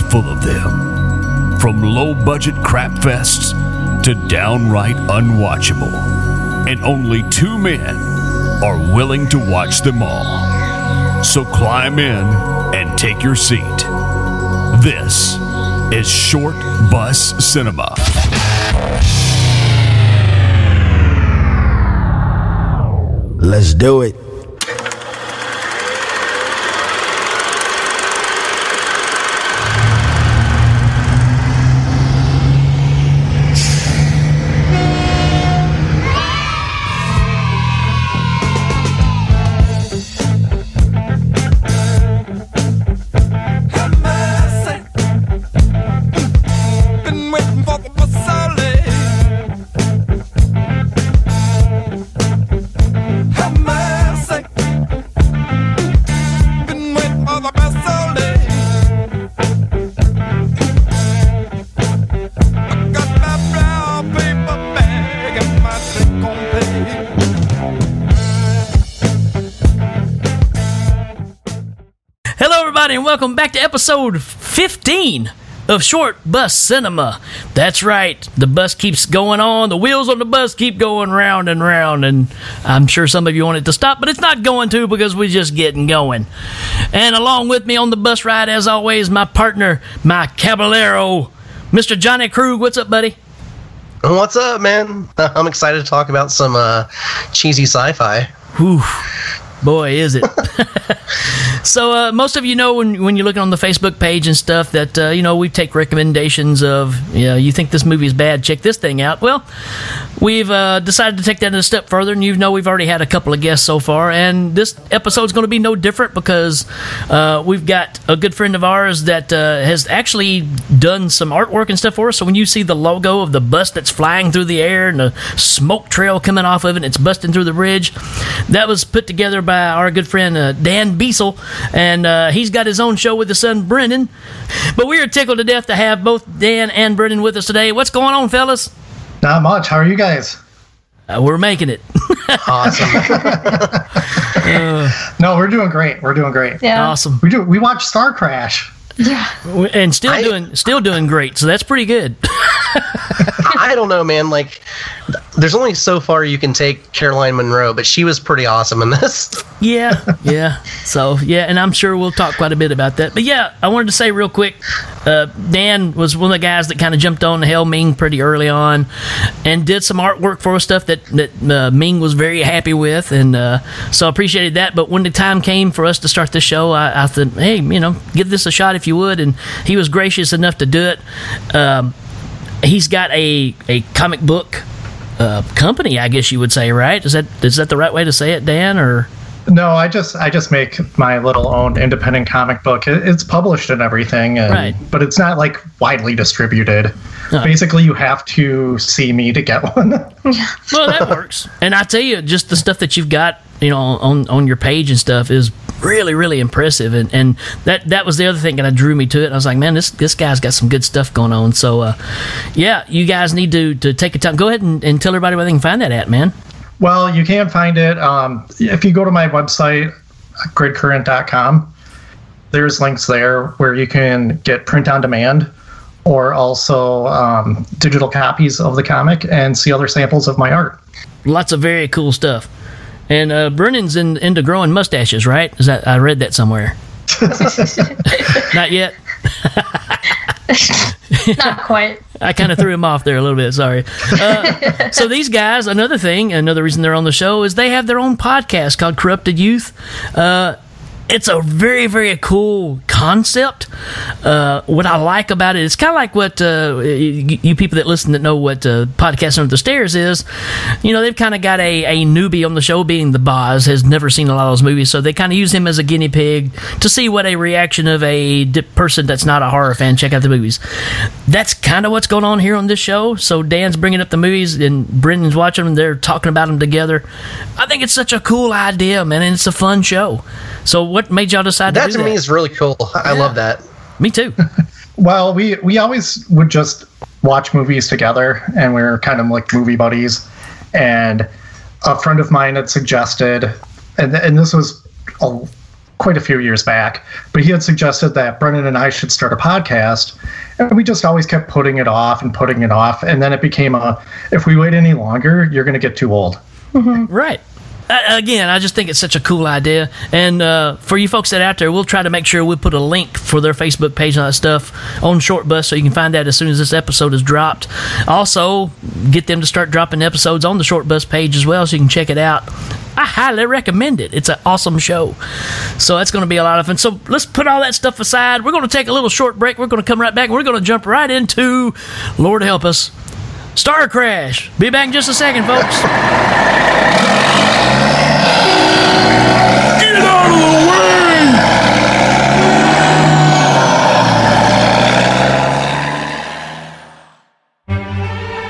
full of them. From low budget crap fests to downright unwatchable. And only two men are willing to watch them all. So climb in and take your seat. This is Short Bus Cinema. Let's do it. Welcome back to episode 15 of Short Bus Cinema. That's right, the bus keeps going on, the wheels on the bus keep going round and round, and I'm sure some of you want it to stop, but it's not going to because we're just getting going. And along with me on the bus ride, as always, my partner, my caballero, Mr. Johnny Krug. What's up, buddy? What's up, man? I'm excited to talk about some uh, cheesy sci-fi. Whew. Boy, is it. so, uh, most of you know when, when you're looking on the Facebook page and stuff that, uh, you know, we take recommendations of, you know, you think this movie is bad, check this thing out. Well, we've uh, decided to take that a step further, and you know we've already had a couple of guests so far, and this episode's going to be no different because uh, we've got a good friend of ours that uh, has actually done some artwork and stuff for us. So, when you see the logo of the bus that's flying through the air and the smoke trail coming off of it, it's busting through the bridge, that was put together by our good friend uh, Dan Beasel, and uh, he's got his own show with his son Brendan. But we are tickled to death to have both Dan and Brendan with us today. What's going on, fellas? Not much. How are you guys? Uh, we're making it. Awesome. No, we're doing great. We're doing great. Yeah. awesome, We do. We watch Star Crash. Yeah. and still I- doing still doing great. So that's pretty good. I don't know, man. Like, there's only so far you can take Caroline Munro, but she was pretty awesome in this. Yeah, yeah. So yeah, and I'm sure we'll talk quite a bit about that. But yeah, I wanted to say real quick, uh, Dan was one of the guys that kind of jumped on the Hell Ming pretty early on, and did some artwork for us, stuff that that uh, Ming was very happy with, and uh, so I appreciated that. But when the time came for us to start the show, I, I thought, hey, you know, give this a shot if you would, and he was gracious enough to do it. Um, he's got a a comic book. Uh, company, I guess you would say, right? Is that is that the right way to say it, Dan? Or No, I just I just make my little own independent comic book. It- It's published and everything, and, Right. but it's not like widely distributed. No. Basically, you have to see me to get one. Well, that works. And I tell you, just the stuff that you've got, you know, on on your page and stuff is really, really impressive. And and that that was the other thing that drew me to it. I was like, man, this this guy's got some good stuff going on. So, uh, yeah, you guys need to to take a time. Go ahead and, and tell everybody where they can find that at, man. Well, you can find it um, if you go to my website, gridcurrent.com. There's links there where you can get print on demand or also um, digital copies of the comic and see other samples of my art. Lots of very cool stuff. And uh, Brendan's in, into growing mustaches, right? Is that I read that somewhere? Not yet. Not quite. I kind of threw him off there a little bit. Sorry. Uh, so these guys, another thing, another reason they're on the show is they have their own podcast called Corrupted Youth. Uh, it's a very very cool concept. Uh, what I like about it, it's kind of like what uh, you, you people that listen that know what uh, podcast under the stairs is. You know, they've kind of got a, a newbie on the show, being the Boz has never seen a lot of those movies, so they kind of use him as a guinea pig to see what a reaction of a person that's not a horror fan check out the movies. That's kind of what's going on here on this show. So Dan's bringing up the movies and Brendan's watching them. They're talking about them together. I think it's such a cool idea, man, and it's a fun show. So what made y'all decide to That do to that? me is really cool. I love that. Me too. Well, we we always would just watch movies together, and we were kind of like movie buddies. And a friend of mine had suggested, and and this was a quite a few years back. But he had suggested that Brendan and I should start a podcast, and we just always kept putting it off and putting it off, and then it became a if we wait any longer, you're going to get too old. Right. Uh, again, I just think it's such a cool idea. And uh, for you folks that out there, we'll try to make sure we put a link for their Facebook page and all that stuff on Short Bus so you can find that as soon as this episode is dropped. Also, get them to start dropping episodes on the Short Bus page as well so you can check it out. I highly recommend it. It's an awesome show. So that's going to be a lot of fun. So let's put all that stuff aside. We're going to take a little short break. We're going to come right back. We're going to jump right into, Lord help us, Star Crash. Be back in just a second, folks.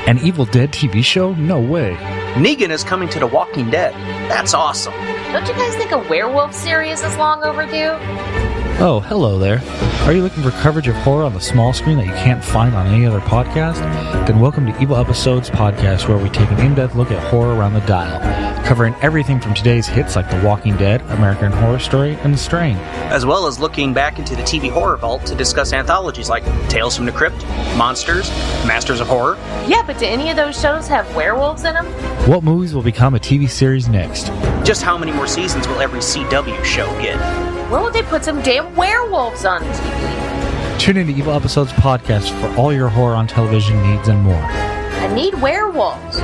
An Evil Dead TV show? No way. Negan is coming to The Walking Dead. That's awesome. Don't you guys think a werewolf series is long overdue? Oh, hello there. Are you looking for coverage of horror on the small screen that you can't find on any other podcast? Then welcome to Evil Episodes Podcast, where we take an in depth look at horror around the dial, covering everything from today's hits like The Walking Dead, American Horror Story, and The Strain. As well as looking back into the TV horror vault to discuss anthologies like Tales from the Crypt, Monsters, Masters of Horror. Yeah, but do any of those shows have werewolves in them? What movies will become a TV series next? Just how many more seasons will every CW show get? When would they put some damn werewolves on TV? Tune in to Evil Episodes Podcast for all your horror on television needs and more. I need werewolves.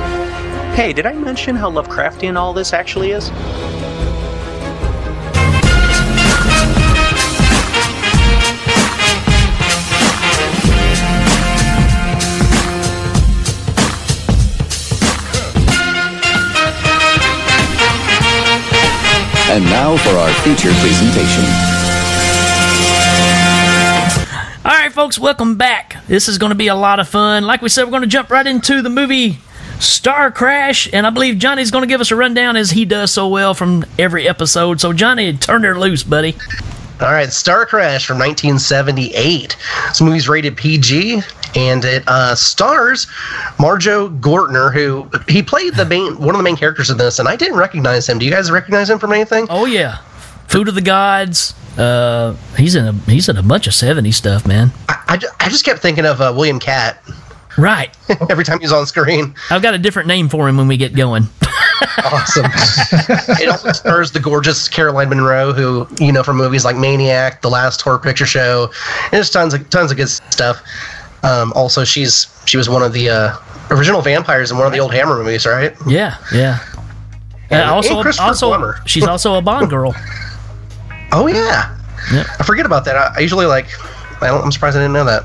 Hey, did I mention how Lovecraftian all this actually is? And now for our feature presentation. All right, folks, welcome back. This is going to be a lot of fun. Like we said, we're going to jump right into the movie Star Crash, and I believe Johnny's going to give us a rundown as he does so well from every episode. So, Johnny, turn her loose, buddy. All right, Star Crash from 1978. This movie's rated PG, and it uh, stars Marjoe Gortner, who he played the main one of the main characters in this, and I didn't recognize him. Do you guys recognize him from anything? Oh yeah, Food of the Gods. Uh, he's in a he's in a bunch of '70s stuff, man. I, I, I just kept thinking of uh, William Katt Right. every time he's on screen. I've got a different name for him when we get going. Awesome. it also stars the gorgeous Caroline Munro, who you know from movies like Maniac, The Last Horror Picture Show, and there's tons of tons of good stuff. Um, also, she's she was one of the uh, original vampires in one of the old Hammer movies, right? Yeah, yeah. And- Uh, also, and also, Plummer. she's also a Bond girl. Oh yeah, Yeah. I forget about that. I, I usually like. I don't, I'm surprised I didn't know that.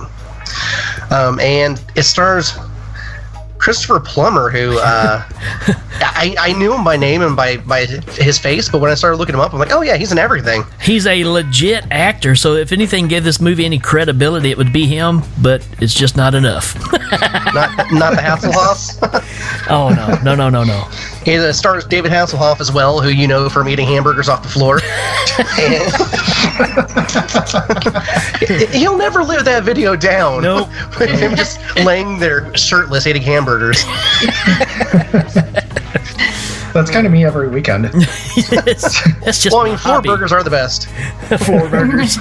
Um, and it stars Christopher Plummer, who uh, I, I knew him by name and by, by his face, but when I started looking him up, I'm like, oh yeah, he's in everything. He's a legit actor, so if anything gave this movie any credibility, it would be him. But it's just not enough. Not not the Hasselhoffs. oh no, no, no, no, no. It stars David Hasselhoff as well, who you know from eating hamburgers off the floor. He'll never live that video down. Nope. Him just laying there shirtless eating hamburgers. That's kind of me every weekend. It's, it's just Well, I mean, my four hobby. burgers are the best. four burgers.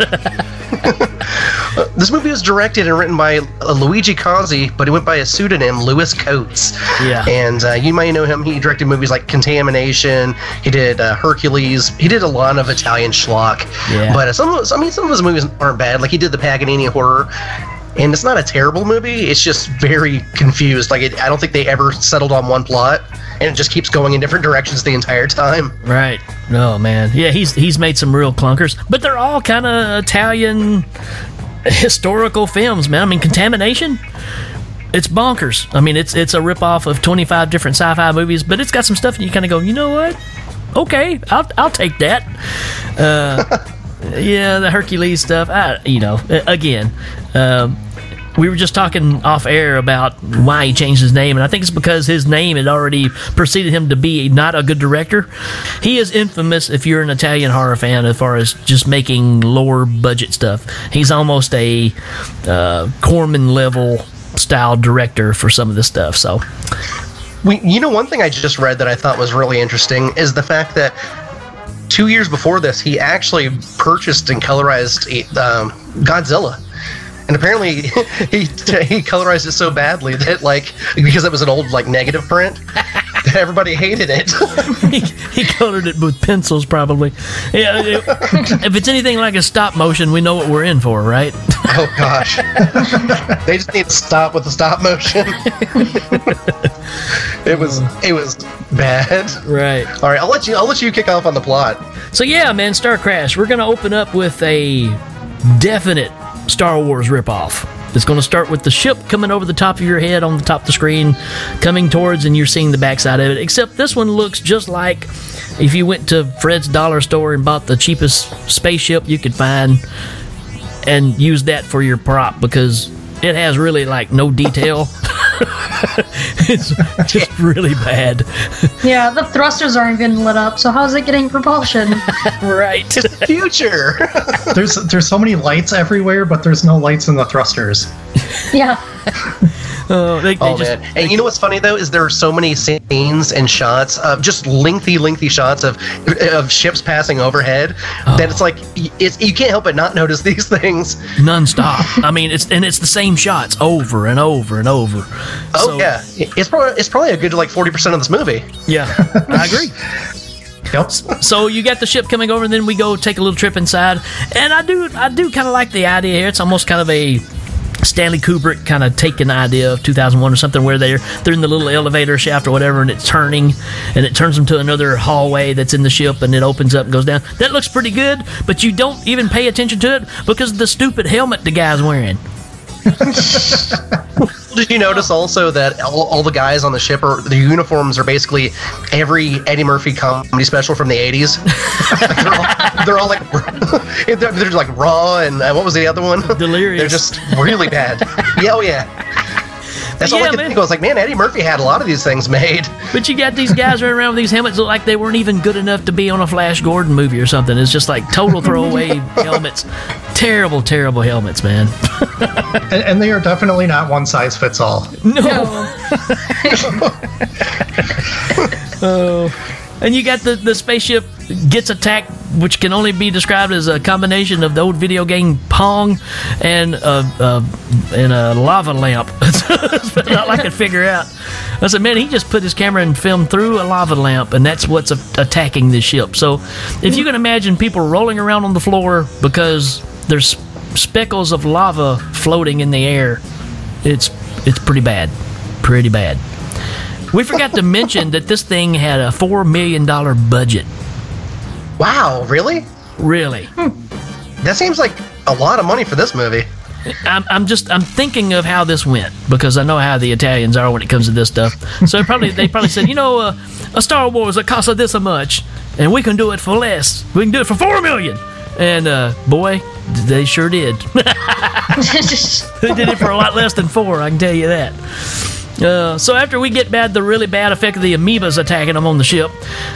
This movie was directed and written by uh, Luigi Cozzi, but it went by a pseudonym, Lewis Coates. Yeah. And uh, you might know him. He directed movies like Contamination. He did uh, Hercules. He did a lot of Italian schlock. Yeah. But uh, some, of, I mean, some of his movies aren't bad. Like he did the Paganini horror. And it's not a terrible movie. It's just very confused. Like it, I don't think they ever settled on one plot, and it just keeps going in different directions the entire time. right. Oh man. Yeah, he's he's made some real clunkers, but they're all kind of Italian historical films, man. I mean, Contamination. It's bonkers. I mean, it's it's a ripoff of 25 different sci-fi movies, but it's got some stuff and you kind of go, you know what? Okay, I'll I'll take that. Uh, yeah, the Hercules stuff. I, you know, again, um, we were just talking off air about why he changed his name, and I think it's because his name had already preceded him to be not a good director. He is infamous if you're an Italian horror fan as far as just making lower budget stuff. He's almost a uh, Corman level style director for some of this stuff. So We, you know, one thing I just read that I thought was really interesting is the fact that two years before this, he actually purchased and colorized um, Godzilla. And apparently, he he colorized it so badly that like because it was an old like negative print, everybody hated it. he, he colored it with pencils, probably. Yeah, it- if it's anything like a stop motion, we know what we're in for, right? oh gosh, they just need to stop with the stop motion. it was uh. it was bad. Right. All right, I'll let you I'll let you kick off on the plot. So yeah, man, Star Crash. We're gonna open up with a definite Star Wars ripoff. It's going to start with the ship coming over the top of your head on the top of the screen, coming towards, and you're seeing the backside of it. Except this one looks just like if you went to Fred's dollar store and bought the cheapest spaceship you could find and used that for your prop because it has really like no detail. it's just really bad. Yeah, the thrusters aren't even lit up, so how's it getting propulsion? right. It's the future. There's there's so many lights everywhere, but there's no lights in the thrusters. yeah. Oh, they, they Oh just, man! And you know what's funny though is there are so many scenes and shots of just lengthy, lengthy shots of of ships passing overhead oh. that it's like it's you can't help but not notice these things. nonstop. I mean, it's and it's the same shots over and over and over. Oh So- yeah, it's probably it's probably a good like forty percent of this movie. Yeah, I agree. Yep. So you got the ship coming over, and then we go take a little trip inside. And I do, I do kind of like the idea here. It's almost kind of a Stanley Kubrick kind of taking idea of 2001 or something, where they're they're in the little elevator shaft or whatever, and it's turning, and it turns them to another hallway that's in the ship, and it opens up and goes down. That looks pretty good, but you don't even pay attention to it because of the stupid helmet the guy's wearing. Did you notice also that all, all the guys on the ship are the uniforms are basically every Eddie Murphy comedy special from the eighties? they're, all, they're all like they're, they're like raw and uh, what was the other one? Delirious. They're just really bad. Yeah, oh yeah. That's all Yeah, I could man. think. of. I was like, man, Eddie Murphy had a lot of these things made. But you got these guys running around with these helmets that look like they weren't even good enough to be on a Flash Gordon movie or something. It's just like total throwaway helmets. Terrible, terrible helmets, man. And, and they are definitely not one size fits all. No. oh. And you got the, the spaceship gets attacked, which can only be described as a combination of the old video game Pong and a, uh, and a lava lamp. That's all I could figure out. I said, man, he just put his camera and filmed through a lava lamp, and that's what's a- attacking this ship. So if you can imagine people rolling around on the floor because there's speckles of lava floating in the air, it's it's pretty bad, pretty bad. We forgot to mention that this thing had a four million dollar budget. Wow, really? Really, That seems like a lot of money for this movie. I'm, I'm just I'm thinking of how this went because I know how the Italians are when it comes to this stuff. So probably they probably said, you know, uh, a Star Wars that costs this much, and we can do it for less. We can do it for four million. And uh, boy, they sure did. they did it for a lot less than four. I can tell you that. Uh, so after we get bad, the really bad effect of the amoebas attacking them on the ship.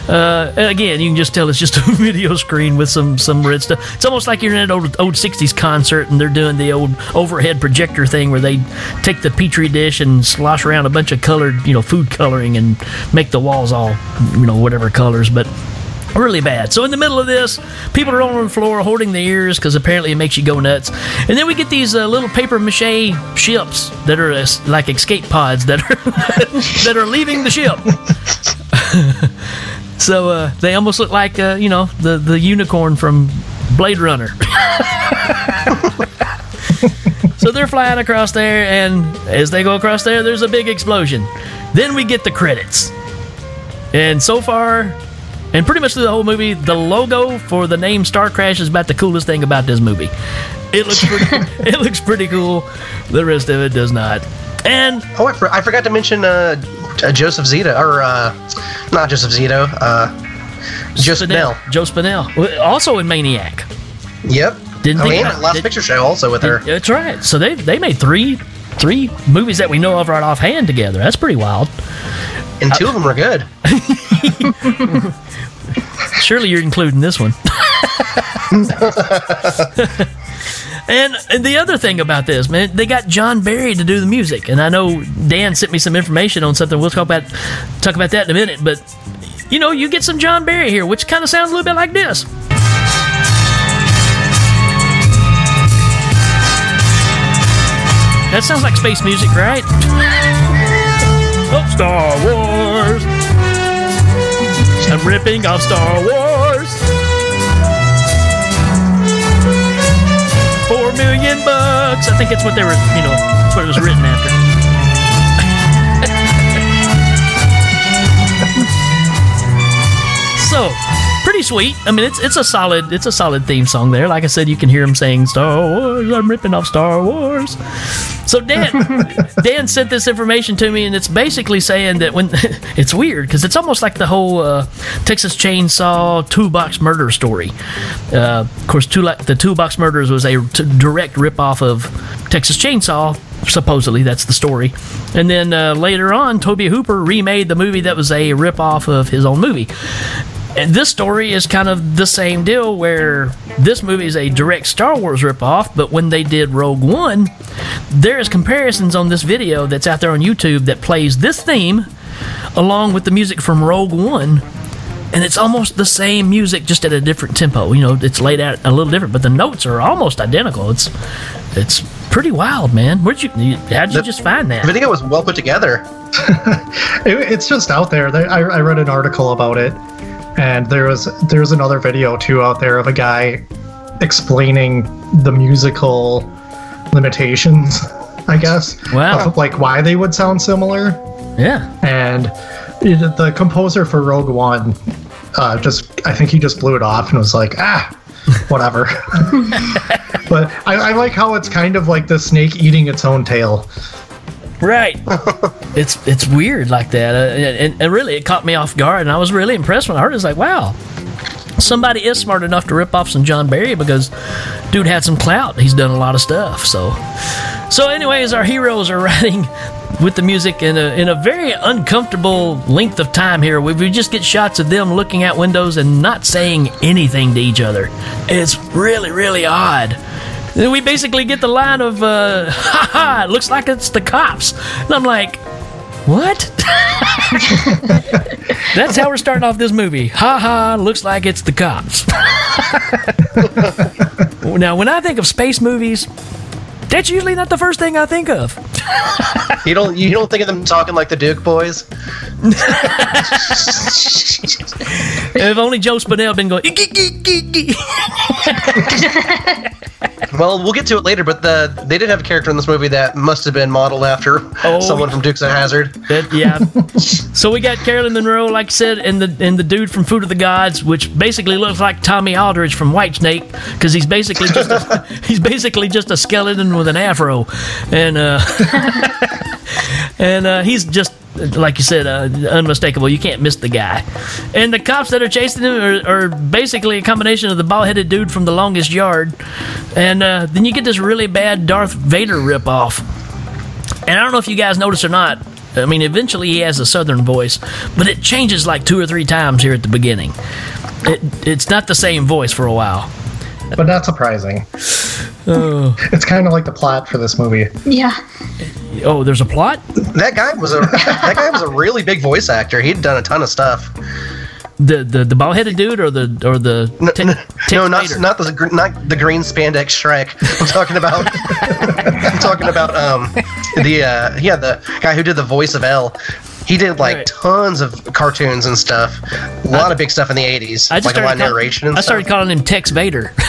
Uh, again, you can just tell it's just a video screen with some some red stuff. It's almost like you're in an old old '60s concert and they're doing the old overhead projector thing where they take the petri dish and slosh around a bunch of colored, you know, food coloring and make the walls all, you know, whatever colors. But really bad. So in the middle of this, people are on the floor holding their ears because apparently it makes you go nuts. And then we get these uh, little paper mache ships that are uh, like escape pods that are that are leaving the ship. so uh, they almost look like uh, you know the the unicorn from Blade Runner. so they're flying across there, and as they go across there, there's a big explosion. Then we get the credits. And so far, and pretty much through the whole movie, the logo for the name Star Crash is about the coolest thing about this movie. It looks pretty, it looks pretty cool. The rest of it does not. And Oh, I, for, I forgot to mention uh, uh, Joseph Zito, or uh, not Joseph Zito, uh, Joseph Bell. Joe Spinell, also in Maniac. Yep. Didn't oh, think and about- Last did- Picture Show also with her. That's right. So they they made three three movies that we know of right offhand together. That's pretty wild. And two of them are good. Surely you're including this one. and, and the other thing about this, man, they got John Barry to do the music, and I know Dan sent me some information on something. We'll talk about talk about that in a minute. But you know, you get some John Barry here, which kind of sounds a little bit like this. That sounds like space music, right? Star Wars. I'm ripping off Star Wars. Four million bucks. I think it's what they were, you know, that's what it was written after. so, pretty sweet. I mean, it's it's a solid it's a solid theme song there. Like I said, you can hear him saying Star Wars. I'm ripping off Star Wars. So Dan Dan sent this information to me, and it's basically saying that when it's weird because it's almost like the whole uh, Texas Chainsaw Toolbox Murder story. Uh, of course, two, the Toolbox Murders was a t- direct ripoff of Texas Chainsaw. Supposedly, that's the story. And then uh, later on, Tobe Hooper remade the movie that was a ripoff of his own movie. And this story is kind of the same deal where this movie is a direct Star Wars ripoff, but when they did Rogue One, there's comparisons on this video that's out there on YouTube that plays this theme along with the music from Rogue One. And it's almost the same music, just at a different tempo. You know, it's laid out a little different, but the notes are almost identical. It's it's pretty wild, man. Where'd you? How'd you The just find that? video was well put together. It, it's just out there. There- I, I read an article about it, and there was there's another video too out there of a guy explaining the musical limitations, I guess, Wow. of like why they would sound similar. Yeah. And it, the composer for Rogue One, uh, just I think he just blew it off and was like, ah, whatever. but I, I like how it's kind of like the snake eating its own tail. Right. it's it's weird like that, uh, and, and really it caught me off guard, and I was really impressed when I heard it. It's like, wow, somebody is smart enough to rip off some John Barry because dude had some clout. He's done a lot of stuff. So, so anyways, our heroes are riding with the music in a in a very uncomfortable length of time here. We, we just get shots of them looking out windows and not saying anything to each other. It's really really odd. Then we basically get the line of, uh, ha ha, it looks like it's the cops. And I'm like, what? That's how we're starting off this movie. Ha ha, looks like it's the cops. now, when I think of space movies, that's usually not the first thing I think of. You don't you don't think of them talking like the Duke boys? If only Joe Spinell had been going. Well, we'll get to it later, but the they did have a character in this movie that must have been modeled after Oh, someone from Dukes of Hazzard. That- yeah. so we got Caroline Munro, like I said, and the and the dude from Food of the Gods, which basically looks like Tommy Aldridge from Whitesnake, because he's basically just a, he's basically just a skeleton with an afro, and uh, and uh, he's just like you said, uh, unmistakable. You can't miss the guy. And the cops that are chasing him are, are basically a combination of the bald-headed dude from The Longest Yard, and uh, then you get this really bad Darth Vader ripoff. And I don't know if you guys notice or not. I mean, eventually he has a southern voice, but it changes like two or three times here at the beginning. It, it's not the same voice for a while. But not surprising. Oh, It's kind of like the plot for this movie. Yeah. oh, there's a plot. That guy was a that guy was a really big voice actor. He'd done a ton of stuff. The the the bald-headed dude or the or the No, Te- no, Tex no, not not the gr- not the green spandex Shrek. I'm talking about. I'm talking about um the uh yeah the guy who did the voice of L. He did like Right. tons of cartoons and stuff. A lot of big stuff in the 80s. I just like a lot of started call- narration and I stuff. started calling him Tex Vader.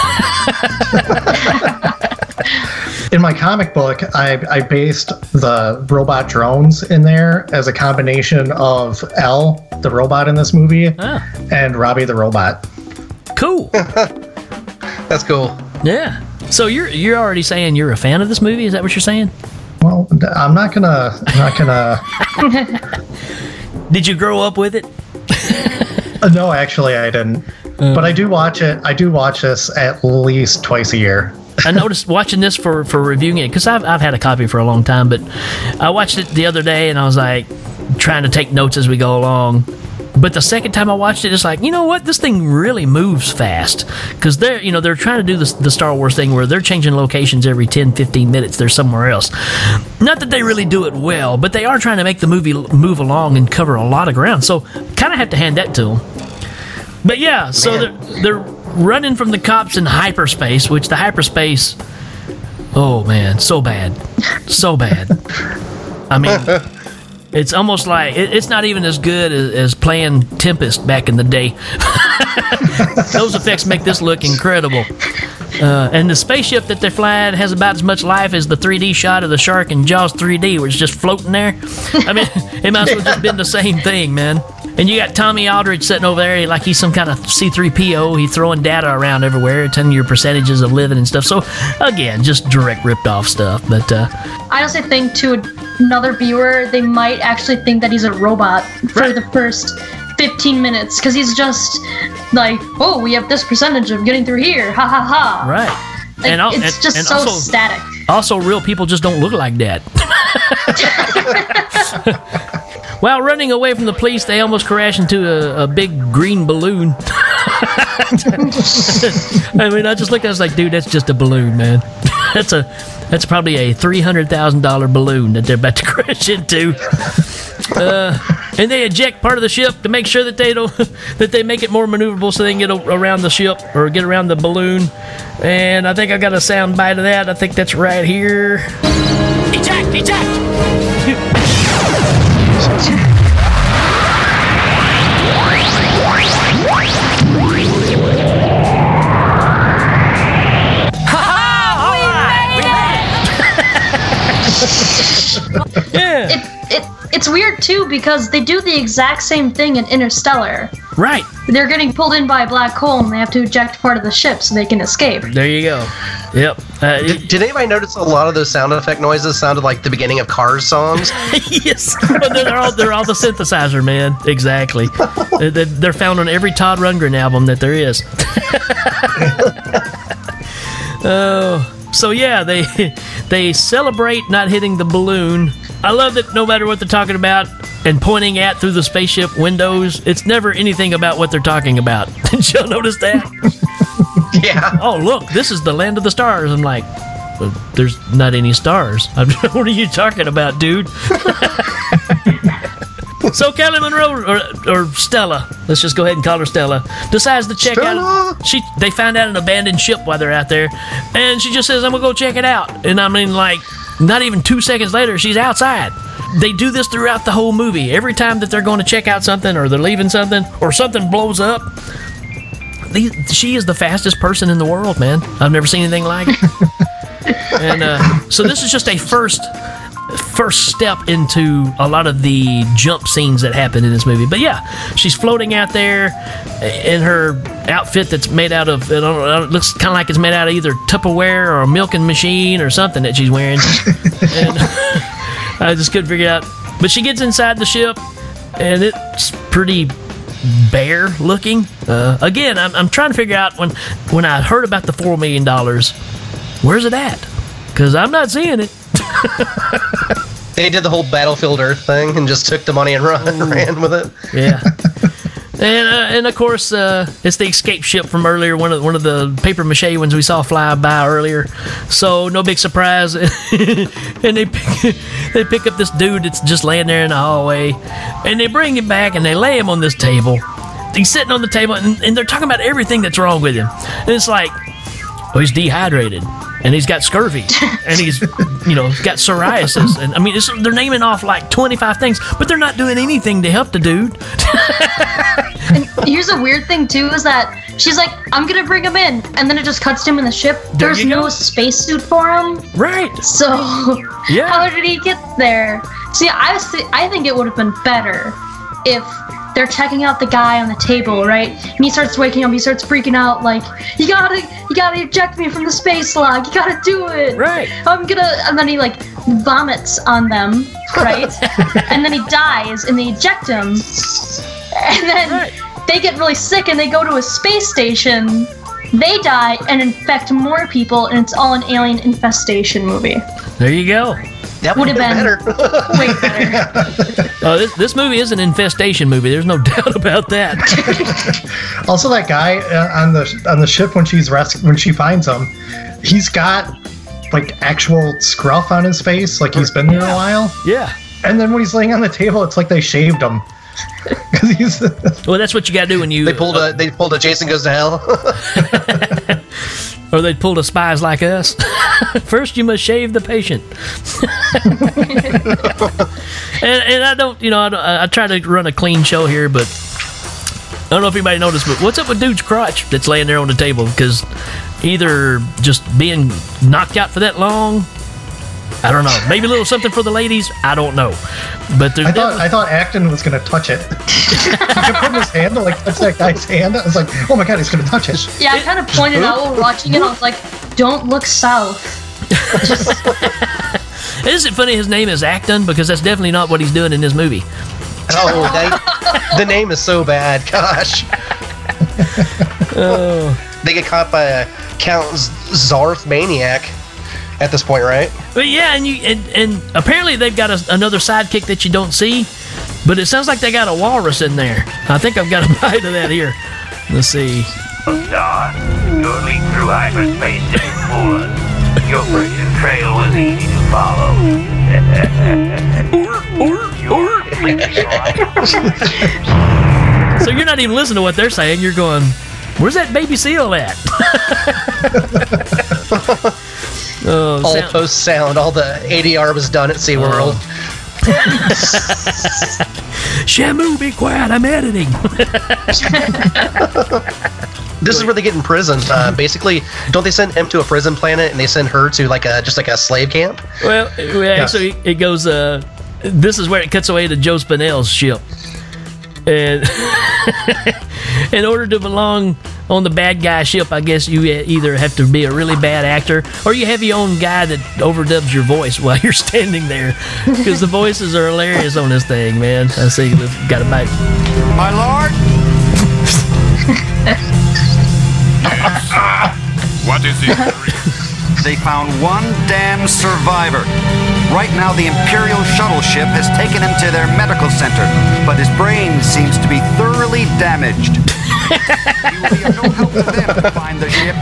In my comic book, I, I based the robot drones in there as a combination of L, the robot in this movie, Ah, and Robbie the robot. cool. That's cool. Yeah. So you're you're already saying you're a fan of this movie? Is that what you're saying? Well, I'm not gonna, I'm not gonna. Did you grow up with it? uh, no, actually, I didn't. but I do watch it. I do watch this at least twice a year. I noticed watching this for, for reviewing it because I've, I've had a copy for a long time, but I watched it the other day and I was like trying to take notes as we go along. But the second time I watched it, it's like, you know what? This thing really moves fast. Because they're, you know, they're trying to do this, the Star Wars thing where they're changing locations every 10, 15 minutes. They're somewhere else. Not that they really do it well, but they are trying to make the movie move along and cover a lot of ground. So kind of have to hand that to them. But yeah, so they're, they're running from the cops in hyperspace, which the hyperspace, oh man, so bad. So bad. I mean, it's almost like it, it's not even as good as, playing Tempest back in the day. Those effects make this look incredible. Uh, and the spaceship that they're flying has about as much life as the 3D shot of the shark in Jaws 3D, where it's just floating there. I mean, it might as well just been the same thing, man. And you got Tommy Aldridge sitting over there like he's some kind of C3PO. He's throwing data around everywhere, telling you your percentages of living and stuff. So, again, just direct ripped off stuff. But uh, I also think to another viewer, they might actually think that he's a robot for the first 15 minutes because he's just like, oh, we have this percentage of getting through here, ha ha ha. right. Like, al- it's just and so also, static. Also, real people just don't look like that. While running away from the police, they almost crash into a, a big green balloon. I mean, I just looked at it, I was like, dude, that's just a balloon, man. that's a that's probably a three hundred thousand dollar balloon that they're about to crash into. Uh, and they eject part of the ship to make sure that they don't that they make it more maneuverable so they can get around the ship or get around the balloon. And I think I got a sound bite of that. I think that's right here. Eject! Eject! yeah. It, it, it's weird too because they do the exact same thing in Interstellar. Right. They're getting pulled in by a black hole and they have to eject part of the ship so they can escape. There you go. Yep. Uh, Did, did anybody notice a lot of those sound effect noises sounded like the beginning of Cars songs? yes, but they're all they're all the synthesizer, man. Exactly. They- they- They're found on every Todd Rundgren album that there is. oh, so yeah, they they celebrate not hitting the balloon. I love that no matter what they're talking about and pointing at through the spaceship windows, it's never anything about what they're talking about. Did y'all notice that? yeah. Oh, look, this is the land of the stars. I'm like, "Well, there's not any stars. I'm, what are you talking about, dude? So Kelly Monroe or, or Stella, let's just go ahead and call her Stella, decides to check out. She they found out an abandoned ship while they're out there, and she just says, "I'm gonna go check it out." And I mean, like, not even two seconds later, she's outside. They do this throughout the whole movie. Every time that they're going to check out something, or they're leaving something, or something blows up, the, she is the fastest person in the world, man. I've never seen anything like it. and uh, so this is just a first first step into a lot of the jump scenes that happen in this movie. But yeah, she's floating out there in her outfit that's made out of it, it looks kind of like it's made out of either Tupperware or a milking machine or something that she's wearing. and I just couldn't figure out. But she gets inside the ship, and it's pretty bare looking. Uh, again, I'm, I'm trying to figure out when when I heard about the four million dollars, where's it at? Because I'm not seeing it. They did the whole Battlefield Earth thing and just took the money and run, ran with it. Yeah. And, uh, and of course, uh, it's the escape ship from earlier, one of one of the paper mache ones we saw fly by earlier. So no big surprise. and they pick, they pick up this dude that's just laying there in the hallway, and they bring him back and they lay him on this table. He's sitting on the table, and, and they're talking about everything that's wrong with him. And it's like, oh, he's dehydrated, and he's got scurvy, and he's, you know, got psoriasis, and I mean, it's, they're naming off like twenty five things, but they're not doing anything to help the dude. And here's a weird thing too is that she's like, I'm gonna bring him in, and then it just cuts to him in the ship. There There's no spacesuit for him. Right. So Yeah. how did he get there? See, I th- I think it would have been better if they're checking out the guy on the table, right? And he starts waking up, he starts freaking out, like, you gotta, you gotta eject me from the space log, you gotta do it. Right. I'm gonna, and then he like vomits on them, right? and then he dies, and they eject him, and then they get really sick, and they go to a space station. They die and infect more people, and it's all an alien infestation movie. There you go. That would have been better. way better. Oh, this, this movie is an infestation movie. There's no doubt about that. Also, that guy uh, on the on the ship when she's res- when she finds him, he's got like actual scruff on his face, like he's been there a while. Yeah. And then when he's laying on the table, it's like they shaved him. 'Cause he's Well, that's what you got to do when you. They pulled a they pulled a Jason Goes to Hell. Or they'd pull the spies like us. First, you must shave the patient. and, and I don't, you know, I, don't, I I try to run a clean show here, but I don't know if anybody noticed, but what's up with dude's crotch that's laying there on the table? Because either just being knocked out for that long, I don't know. Maybe a little something for the ladies, I don't know. But there's I thought definitely- I thought Akton was gonna touch it. he kept putting his hand to like touch that guy's hand. I was like, oh my god, he's gonna touch it. Yeah, I kind of pointed out while watching it. I was like, "Don't look south." Isn't it funny his name is Akton? Because that's definitely not what he's doing in this movie. oh, they, the name is so bad. Gosh. Oh. They get caught by a Count Zarth maniac at this point, right? But yeah, and you and, and apparently they've got a, another sidekick that you don't see, but it sounds like they got a walrus in there. I think I've got a bite of that here. Let's see. Star, your leap through hyperspace didn't fool us. Your prison trail was easy to follow. So you're not even listening to what they're saying. You're going, "Where's that baby seal at?" oh, all sound- post sound, all the ADR was done at SeaWorld. Shamu, be quiet. I'm editing. This is where they get in prison. Uh, basically, don't they send him to a prison planet and they send her to like a just like a slave camp? Well, well, actually, it goes. Uh, this is where it cuts away to Joe Spinell's ship, and in order to belong on the bad guy ship, I guess you either have to be a really bad actor or you have your own guy that overdubs your voice while you're standing there, because the voices are hilarious on this thing, man. I see, we've got a bite. My lord? What is it? They found one damn survivor. Right now, the Imperial shuttle ship has taken him to their medical center, but his brain seems to be thoroughly damaged. He will be of no help to them to find the ship.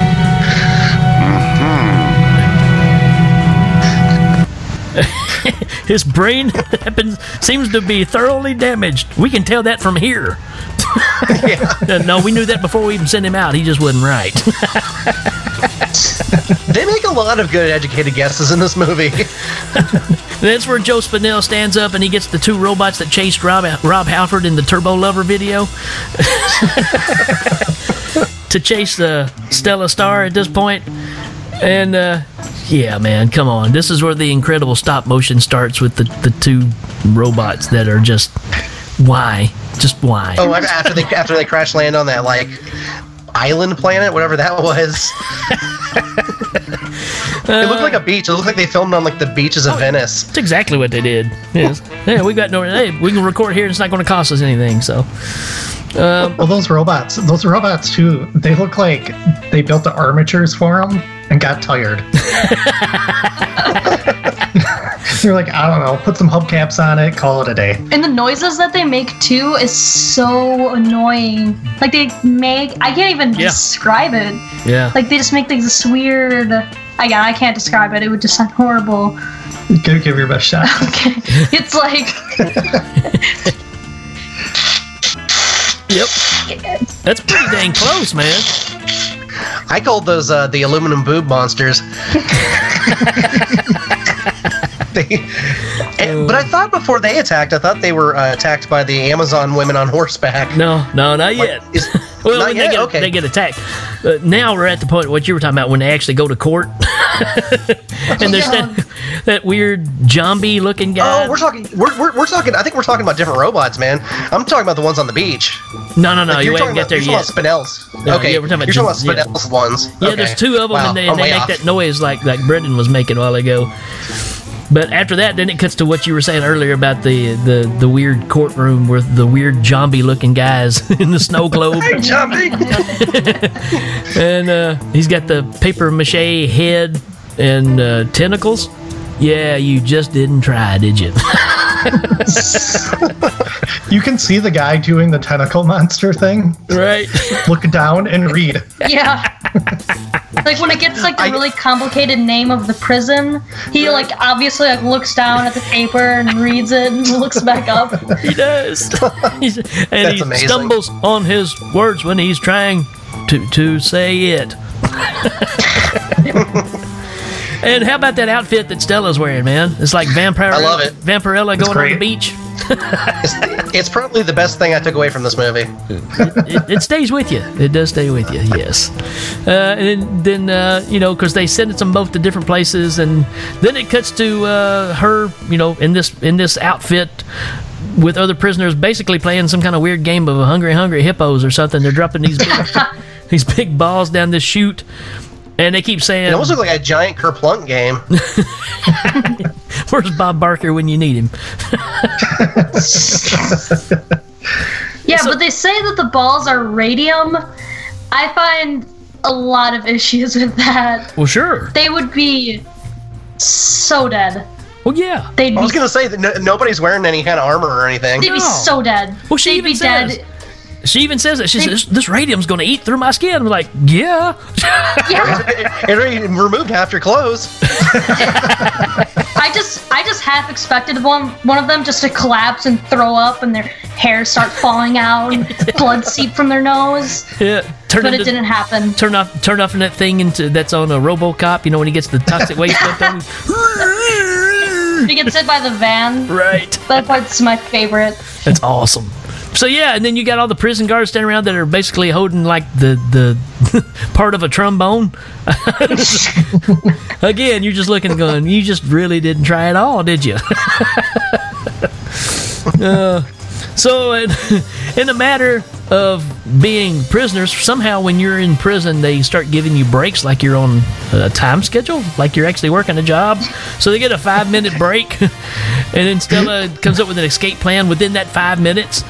His brain happens seems to be thoroughly damaged. We can tell that from here. No, we knew that before we even sent him out. He just wasn't right. They make a lot of good educated guesses in this movie. That's where Joe Spinell stands up and he gets the two robots that chased Rob, Rob Halford in the Turbo Lover video to chase the Stella Star at this point. And uh, yeah, man, come on. This is where the incredible stop motion starts with the, the two robots that are just why? Just why? oh, after they after they crash land on that like island planet, whatever that was. it looked like a beach. It looked like they filmed on like the beaches of Venice. That's exactly what they did. Yes. Yeah, we got no. Hey, we can record here. It's not going to cost us anything. So, um, Well, those robots, those robots too, they look like they built the armatures for them and got tired. They're like, I don't know, put some hubcaps on it, call it a day. And the noises that they make too is so annoying. Like they make, I can't even Yeah. describe it. yeah. Like they just make like this weird. Again, I can't describe it. It would just sound horrible. Give, give your best shot. Okay, it's like Yep. That's pretty dang close, man. I called those uh, the aluminum boob monsters. they, and- but I thought before they attacked, I thought they were uh, attacked by the Amazon women on horseback. No, no, not yet. Is, Well, not when yet? they get okay. they get attacked. Uh, now we're at the point what you were talking about when they actually go to court, and there's that, that weird zombie looking guy. Oh, we're talking. We're, we're, we're talking. I think we're talking about different robots, man. I'm talking about the ones on the beach. no, no, no, Like, you you're ain't talking get about, there you're yet. talking about Spinell's. No, okay, yeah, we're talking about you're talking yeah. about Spinell's ones. Yeah, Okay. there's two of them, Wow, and they, and they make off. that noise like like Brendan was making a while ago. But after that, then it cuts to what you were saying earlier about the the, the weird courtroom with the weird zombie looking guys in the snow globe, Hey, zombie! and uh, he's got the paper mache head and uh, tentacles. Yeah, you just didn't try, did you? You can see the guy doing the tentacle monster thing. Right. Look down and read. Yeah. like when it gets like the really complicated name of the prison, he like obviously like looks down at the paper and reads it and looks back up. He does. He's- and That's he amazing. stumbles on his words when he's trying to to say it. and how about that outfit that Stella's wearing, man? It's like Vampire. I love it. Vampirella going on the beach. It's probably the best thing I took away from this movie. it, it stays with you. It does stay with you. Yes. Uh, and then, then uh, you know, because they send them both to different places, and then it cuts to uh, her, you know, in this in this outfit with other prisoners, basically playing some kind of weird game of hungry, hungry hippos or something. They're dropping these big, these big balls down this chute, and they keep saying, It almost looks like a giant Kerplunk game. "Where's Bob Barker when you need him?" Yeah, but they say that the balls are radium. I find a lot of issues with that. Well, sure. They would be so dead. Well, yeah. They'd I was be, gonna say that no, nobody's wearing any kind of armor or anything. they'd be so dead. Well, she they'd even be says- dead. She even says that. She They- says, "This, this radium's going to eat through my skin." I'm like, "Yeah." Yeah. It already removed half your clothes. I just I just half expected one one of them just to collapse and throw up and their hair start falling out and blood seep from their nose. Yeah, turn But it didn't happen. Turn off, turn off that thing into that's on a RoboCop. You know when he gets the toxic waste left on him. He gets hit by the van. Right. That part's my favorite. That's awesome. So yeah, and then you got all the prison guards standing around that are basically holding like the the part of a trombone. Again, you're just looking, going, you just really didn't try at all, did you? uh, so, in, in the matter of being prisoners, somehow when you're in prison, they start giving you breaks like you're on a time schedule, like you're actually working a job. So they get a five minute break, and then Stella comes up with an escape plan within that five minutes.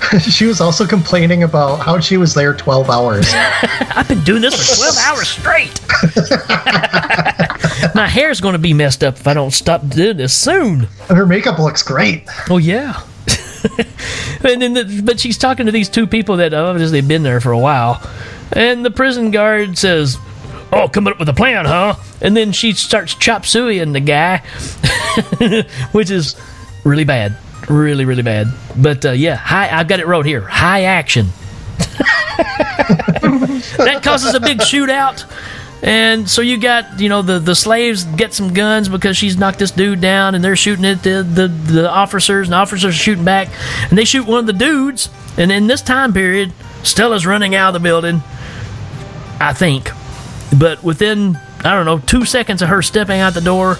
she was also complaining about how she was there 12 hours. I've been doing this for 12 hours straight. My hair's going to be messed up if I don't stop doing this soon. Her makeup looks great. Oh, yeah. and then the, but she's talking to these two people that oh, obviously have been there for a while. And the prison guard says, Oh, coming up with a plan, huh? And then she starts chop sueying the guy, which is really bad. Really, really bad. But uh, yeah, high, I've got it wrote here high action. that causes a big shootout. And so you got, you know, the, the slaves get some guns because she's knocked this dude down and they're shooting at the, the, the officers and the officers are shooting back and they shoot one of the dudes. And in this time period, Stella's running out of the building, I think. But within, I don't know, two seconds of her stepping out the door,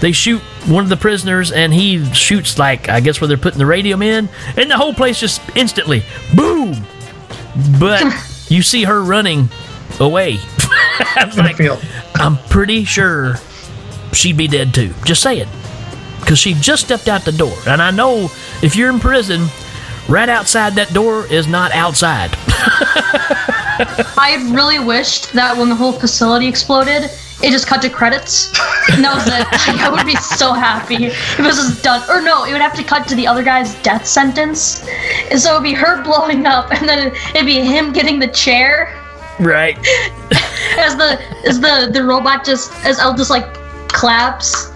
they shoot one of the prisoners and he shoots, like, I guess where they're putting the radium in. And the whole place just instantly, boom! But you see her running away. I'm like, I'm pretty sure she'd be dead too. Just saying. Because she just stepped out the door. And I know if you're in prison, right outside that door is not outside. I really wished that when the whole facility exploded, it just cut to credits. And that was it. Like, I would be so happy if it was just done. Or no, it would have to cut to the other guy's death sentence. And so it would be her blowing up, and then it'd be him getting the chair right. as the as the the robot just as El just like claps,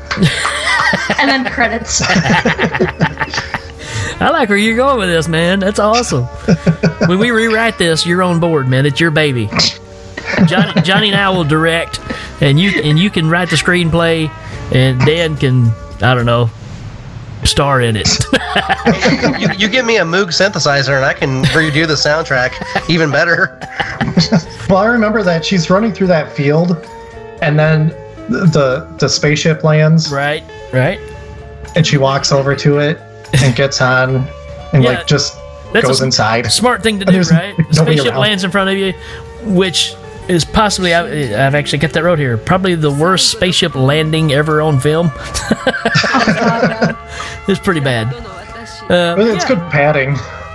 and then credits. I like where you're going with this, man. That's awesome. when we rewrite this, you're on board, man. It's your baby. Johnny, Johnny and I will direct, and you and you can write the screenplay, and Dan can I don't know star in it. you, you give me a Moog synthesizer and I can redo the soundtrack even better. Well, I remember that she's running through that field, and then the the spaceship lands. Right, right. And she walks over to it and gets on, and Yeah, like just That's goes a inside. Smart thing to do, there's right? The spaceship lands in front of you, which is possibly I, I've actually got that wrote here. Probably the worst spaceship landing ever on film. it's pretty bad. Uh, it's good padding.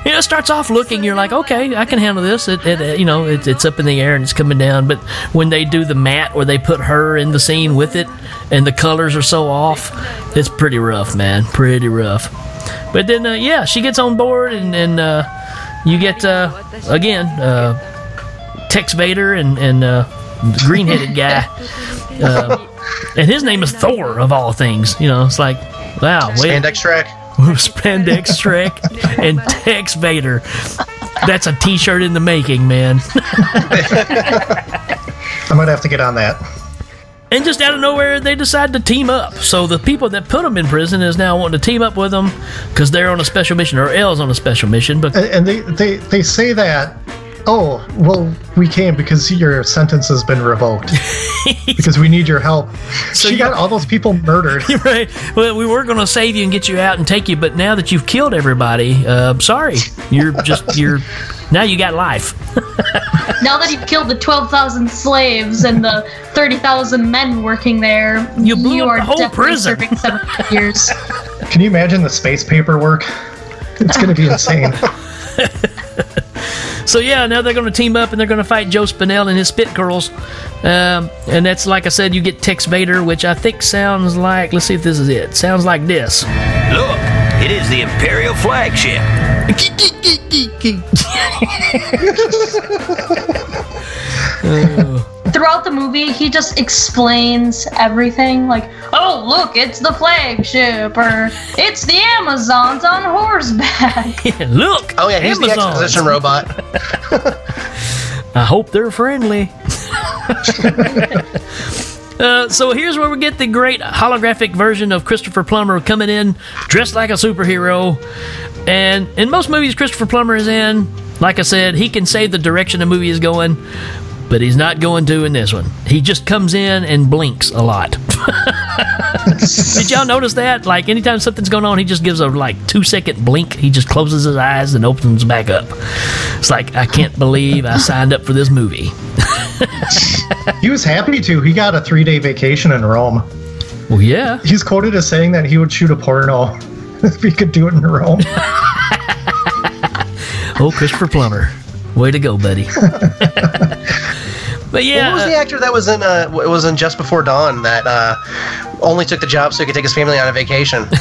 you know, it starts off looking. You're like, okay, I can handle this. It, it you know, it, it's up in the air and it's coming down. But when they do the mat where they put her in the scene with it, and the colors are so off, it's pretty rough, man. Pretty rough. But then, uh, yeah, she gets on board, and, and uh, you get uh, again uh, Tex Vader and and uh, the green-headed guy, uh, and his name is Thor of all things. You know, it's like, wow, wait, Spandex Trek. Spandex Trek and Tex Vader. That's a T-shirt in the making, man. I might have to get on that. And just out of nowhere, they decide to team up. So the people that put them in prison is now wanting to team up with them because they're on a special mission, or L's on a special mission. But And, they, they, they say that, oh, well, we came because your sentence has been revoked. because we need your help. So she you- got all those people murdered. right, well, we were going to save you and get you out and take you, but now that you've killed everybody, uh, sorry, you're just you're now you got life. Now that you've killed the 12,000 slaves and the 30,000 men working there, You blew up are the whole prison. serving 70 years. Can you imagine the space paperwork? It's going to be insane. So yeah, now they're going to team up and they're going to fight Joe Spinell and his Spit Girls, um, and that's like I said, you get Tex Vader, which I think sounds like. Let's see if this is it. Sounds like this. Look, it is the Imperial flagship. Throughout the movie, he just explains everything like, oh, look, it's the flagship, or it's the Amazons on horseback. Look. Oh yeah, he's the Amazons. exposition robot. I hope they're friendly. Uh, so here's where we get the great holographic version of Christopher Plummer coming in dressed like a superhero. And in most movies Christopher Plummer is in, like I said, he can say the direction the movie is going, but he's not going to in this one. He just comes in and blinks a lot. Did y'all notice that? Like anytime something's going on, he just gives a like two second blink. He just closes his eyes and opens back up. It's like I can't believe I signed up for this movie. He was happy to. He got a three day vacation in Rome. Well, yeah. He's quoted as saying that he would shoot a porno if he could do it in Rome. Oh, Christopher Plummer, way to go, buddy. but yeah, what was the actor that was in uh was in Just Before Dawn that uh only took the job so he could take his family on a vacation?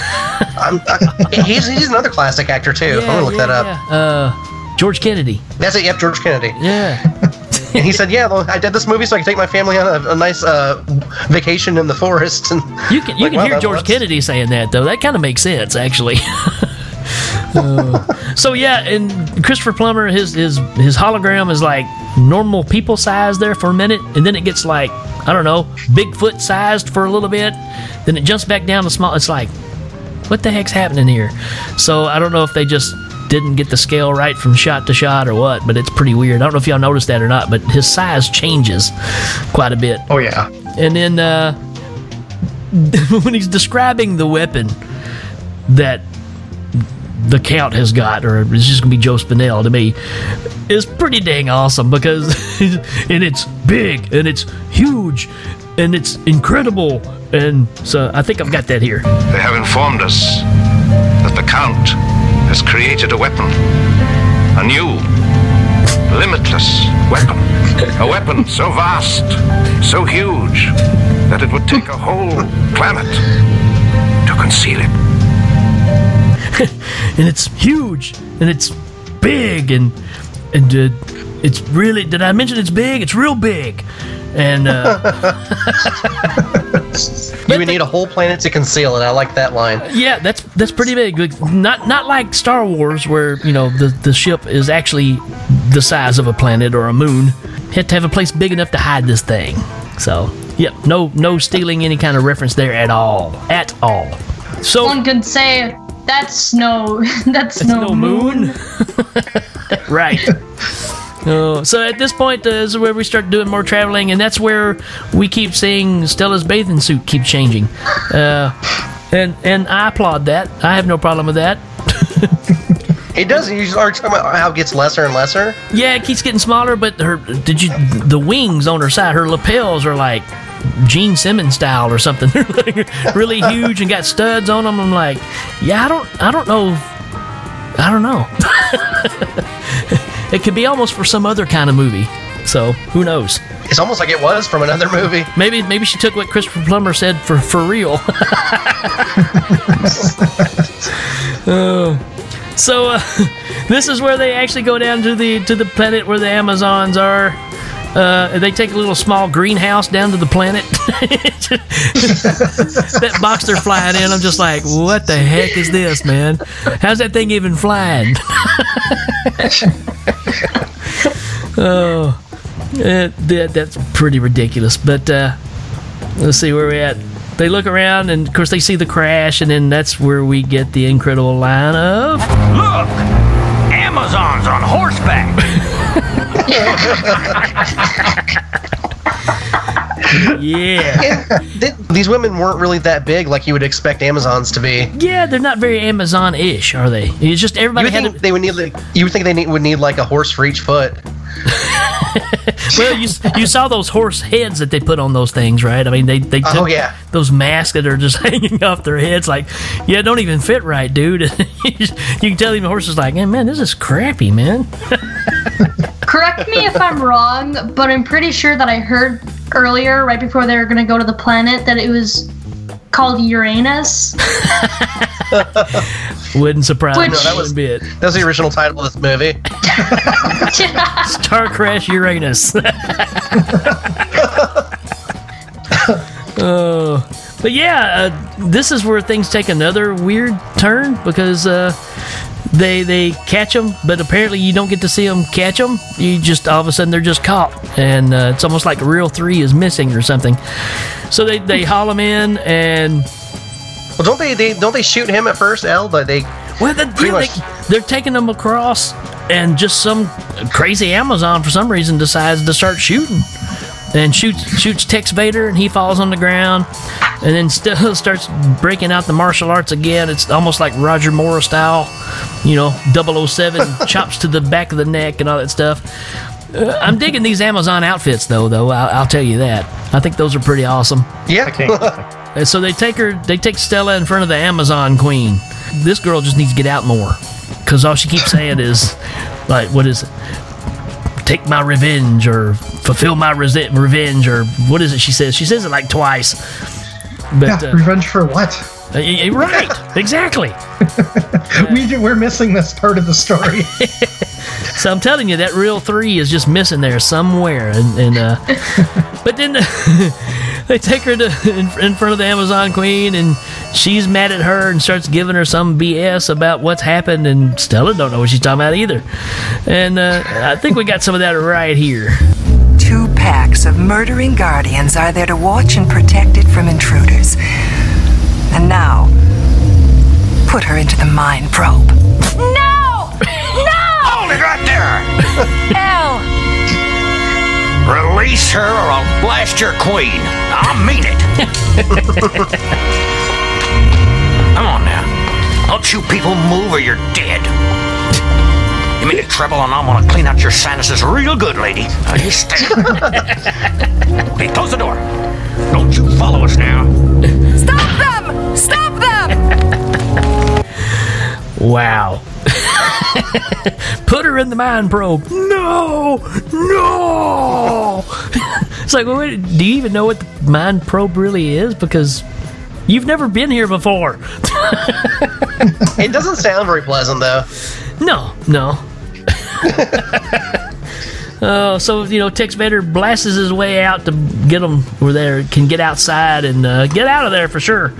I'm, I, he's he's another classic actor too. I'm gonna look that up. Uh, George Kennedy. That's it. Yep, George Kennedy. Yeah. and he said, "Yeah, well, I did this movie so I could take my family on a, a nice uh, vacation in the forest." And You can you Like, can wow, hear George Kennedy saying that though. That kind of makes sense actually. So yeah, and Christopher Plummer, his his his hologram is like normal people size there for a minute, and then it gets like I don't know Bigfoot sized for a little bit, then it jumps back down to small. It's like, what the heck's happening here? So I don't know if they just didn't get the scale right from shot to shot or what, but it's pretty weird. I don't know if y'all noticed that or not, but his size changes quite a bit. Oh yeah. And then uh, when he's describing the weapon that the count has got, or it's just gonna be Joe Spinell to me, is pretty dang awesome because and it's big and it's huge and it's incredible. And so I think I've got that here. They have informed us that the Count has created a weapon. A new, limitless weapon. A weapon so vast, so huge, that it would take a whole planet to conceal it. and it's huge and it's big and and uh, it's really did I mention it's big? It's real big. And uh, you would need a whole planet to conceal it. I like that line. yeah, that's that's pretty big. Like, Not not like Star Wars where you know the the ship is actually the size of a planet or a moon. You have to have a place big enough to hide this thing. So yep, no no stealing any kind of reference there at all, at all. So One could say that's no, that's, no, no moon. right. Oh, so at this point, uh, this is where we start doing more traveling, and that's where we keep seeing Stella's bathing suit keep changing. Uh, and and I applaud that. I have no problem with that. It does. You are talking about how it gets lesser and lesser. Yeah, it keeps getting smaller, but her did you the wings on her side, her lapels are like Gene Simmons style or something. They're like really huge and got studs on them. I'm like, yeah, I don't, I don't know, I don't know. it could be almost for some other kind of movie. So who knows? It's almost like it was from another movie. Maybe maybe she took what Christopher Plummer said for for real. oh. So uh, this is where they actually go down to the to the planet where the Amazons are. Uh, they take a little small greenhouse down to the planet. that box they're flying in, I'm just like, what the heck is this, man? How's that thing even flying? oh, eh, that, that's pretty ridiculous. But uh, let's see where we're at. They look around, and of course, they see the crash, and then that's where we get the incredible line of Look! Amazons on horseback! yeah. Th- These women weren't really that big like you would expect Amazons to be. Yeah, they're not very Amazon-ish, are they? It's just You everybody would had. think they would need like, you would think they need, would need like a horse for each foot. well, you you saw those horse heads that they put on those things, right? I mean, they they oh, took Oh, yeah. those masks that are just hanging off their heads, like, yeah, don't even fit right, dude. you can tell even the horse is like, hey, man, this is crappy, man. Correct me if I'm wrong, but I'm pretty sure that I heard earlier, right before they were going to go to the planet, that it was called Uranus. Wouldn't surprise Which- me No, that one was- bit. That was the original title of this movie. Star Crash Uranus. oh, but yeah, uh, this is where things take another weird turn because uh, they they catch them, but apparently you don't get to see them catch them. You just all of a sudden they're just caught, and uh, it's almost like Reel Three is missing or something. So they they haul them in and. Well, don't they, they don't they shoot him at first, L? But they Well, the, yeah, much- they, they're taking them across, and just some crazy Amazon for some reason decides to start shooting, and shoots shoots Tex Vader, and he falls on the ground, and then still starts breaking out the martial arts again. It's almost like Roger Moore style, you know, 007 chops to the back of the neck and all that stuff. Uh, I'm digging these Amazon outfits, though. Though I'll, I'll tell you that. I think those are pretty awesome. yeah. And so they take her, they take Stella in front of the Amazon Queen. This girl just needs to get out more, because all she keeps saying is, like, what is it? Take my revenge, or fulfill my revenge, or what is it? She says. She says it like twice. But yeah, uh, revenge for what? uh, right, exactly. we do, we're missing this part of the story. So I'm telling you, that reel three is just missing there somewhere. And, and uh, but then they take her to in, in front of the Amazon Queen, and she's mad at her and starts giving her some BS about what's happened. And Stella don't know what she's talking about either. And uh, I think we got some of that right here. Two packs of murdering guardians are there to watch and protect it from intruders. And now, put her into the mind probe. No! No! Hold it right there! L! Release her or I'll blast your queen. I mean it. Come on now. Don't you people move or you're dead. You mean to trouble and I'm gonna clean out your sinuses real good, lady. Now you stay. hey, close the door. Don't you follow us now. Stop them! Stop them! Wow. Put her in the mind probe. No, no. it's like, well, wait, do you even know what the mind probe really is? Because you've never been here before. it doesn't sound very pleasant though. No, no. Oh, so you know, Tex Vader blasts his way out to get them where they can get outside and uh, get out of there for sure.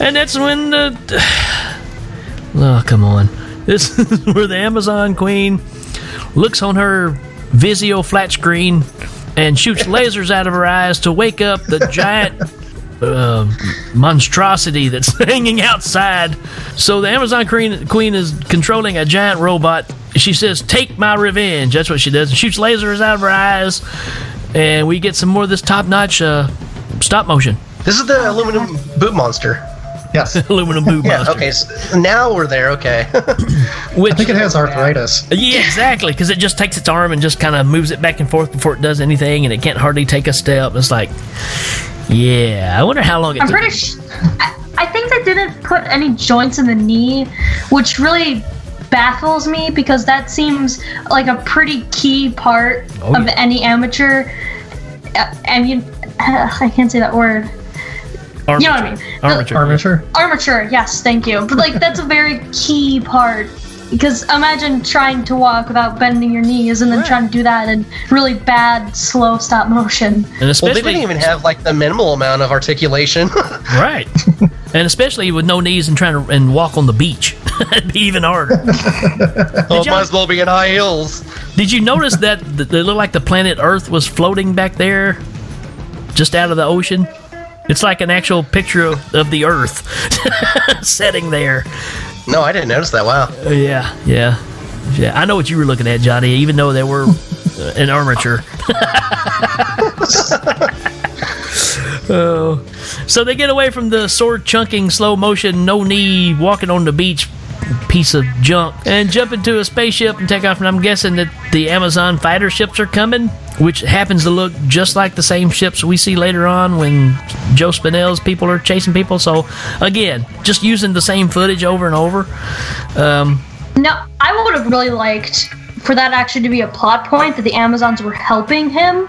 And that's when the oh come on, this is where the Amazon Queen looks on her Vizio flat screen and shoots lasers out of her eyes to wake up the giant uh, monstrosity that's hanging outside. So the Amazon Queen, Queen is controlling a giant robot. She says, "Take my revenge." That's what she does. Shoots lasers out of her eyes, and we get some more of this top-notch uh, stop motion. This is the aluminum boot monster. Yes. aluminum boot Yeah. monster. Okay. So now we're there. Okay. Which, I think it has arthritis. Yeah, exactly. Because it just takes its arm and just kind of moves it back and forth before it does anything, and it can't hardly take a step. It's like, yeah. I wonder how long it I'm took. pretty sure. I, I think they didn't put any joints in the knee, which really baffles me because that seems like a pretty key part Oh, of yeah. any amateur. Uh, I mean, I can't say that word. You know what I mean? The- Armature. Armature. Armature, yes, thank you. But like that's a very key part because imagine trying to walk without bending your knees and then trying to do that in really bad slow stop motion. And Well, they didn't even have like the minimal amount of articulation. right, and especially with no knees and trying to and walk on the beach, it'd be even harder. oh, y'all- might as well be in high heels. Did you notice that th- it looked like the planet Earth was floating back there, just out of the ocean? It's like an actual picture of, of the Earth setting there. No, I didn't notice that. Wow. Uh, yeah, yeah, yeah. I know what you were looking at, Johnny. Even though they were uh, an armature. oh, so they get away from the sword chunking, slow motion, no knee, walking on the beach piece of junk, and jump into a spaceship and take off. And I'm guessing that the Amazon fighter ships are coming, which happens to look just like the same ships we see later on when Joe Spinell's people are chasing people. So again, just using the same footage over and over. Um, No, I would have really liked for that actually to be a plot point that the Amazons were helping him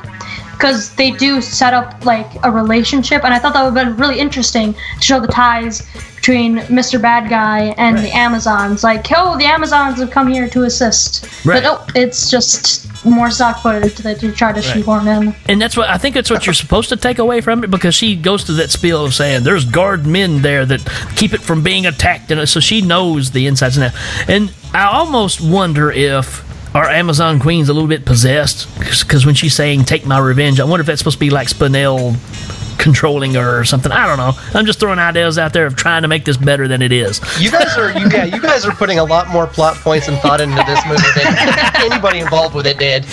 because they do set up like a relationship, and I thought that would have been really interesting to show the ties between Mr. Bad Guy and the Amazons. Like, oh, the Amazons have come here to assist, Right. but no, it's just more stock footage that you try to Right. shoehorn in. And that's what I think that's what you're supposed to take away from it because she goes to that spiel of saying there's guard men there that keep it from being attacked, and so she knows the insides and that. And I almost wonder if our Amazon Queen's a little bit possessed because when she's saying "take my revenge," I wonder if that's supposed to be like Spinell controlling her or something. I don't know. I'm just throwing ideas out there of trying to make this better than it is. You guys are you yeah, you guys are putting a lot more plot points and thought into this movie than anybody involved with it did.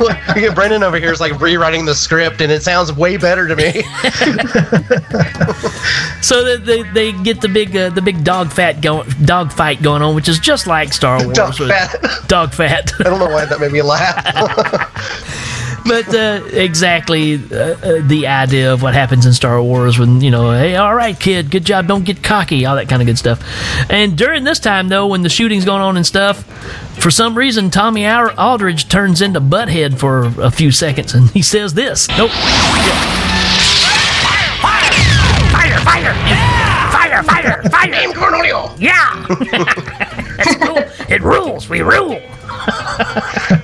Look, you get Brendan over here is like rewriting the script, and it sounds way better to me. So they, they, they get the big uh, the big dog fat going dog fight going on, which is just like Star Wars. Dog fat. Dog fat. I don't know why that made me laugh. but uh, exactly uh, uh, the idea of what happens in Star Wars when you know, hey, all right, kid, good job, don't get cocky, all that kind of good stuff. And during this time, though, when the shooting's going on and stuff, for some reason, Tommy Aldridge turns into Butthead for a few seconds, and he says this. Nope. Fire, fire! Fire, fire, fire! Name Cornelio! Yeah! That's cool. It rules. We rule.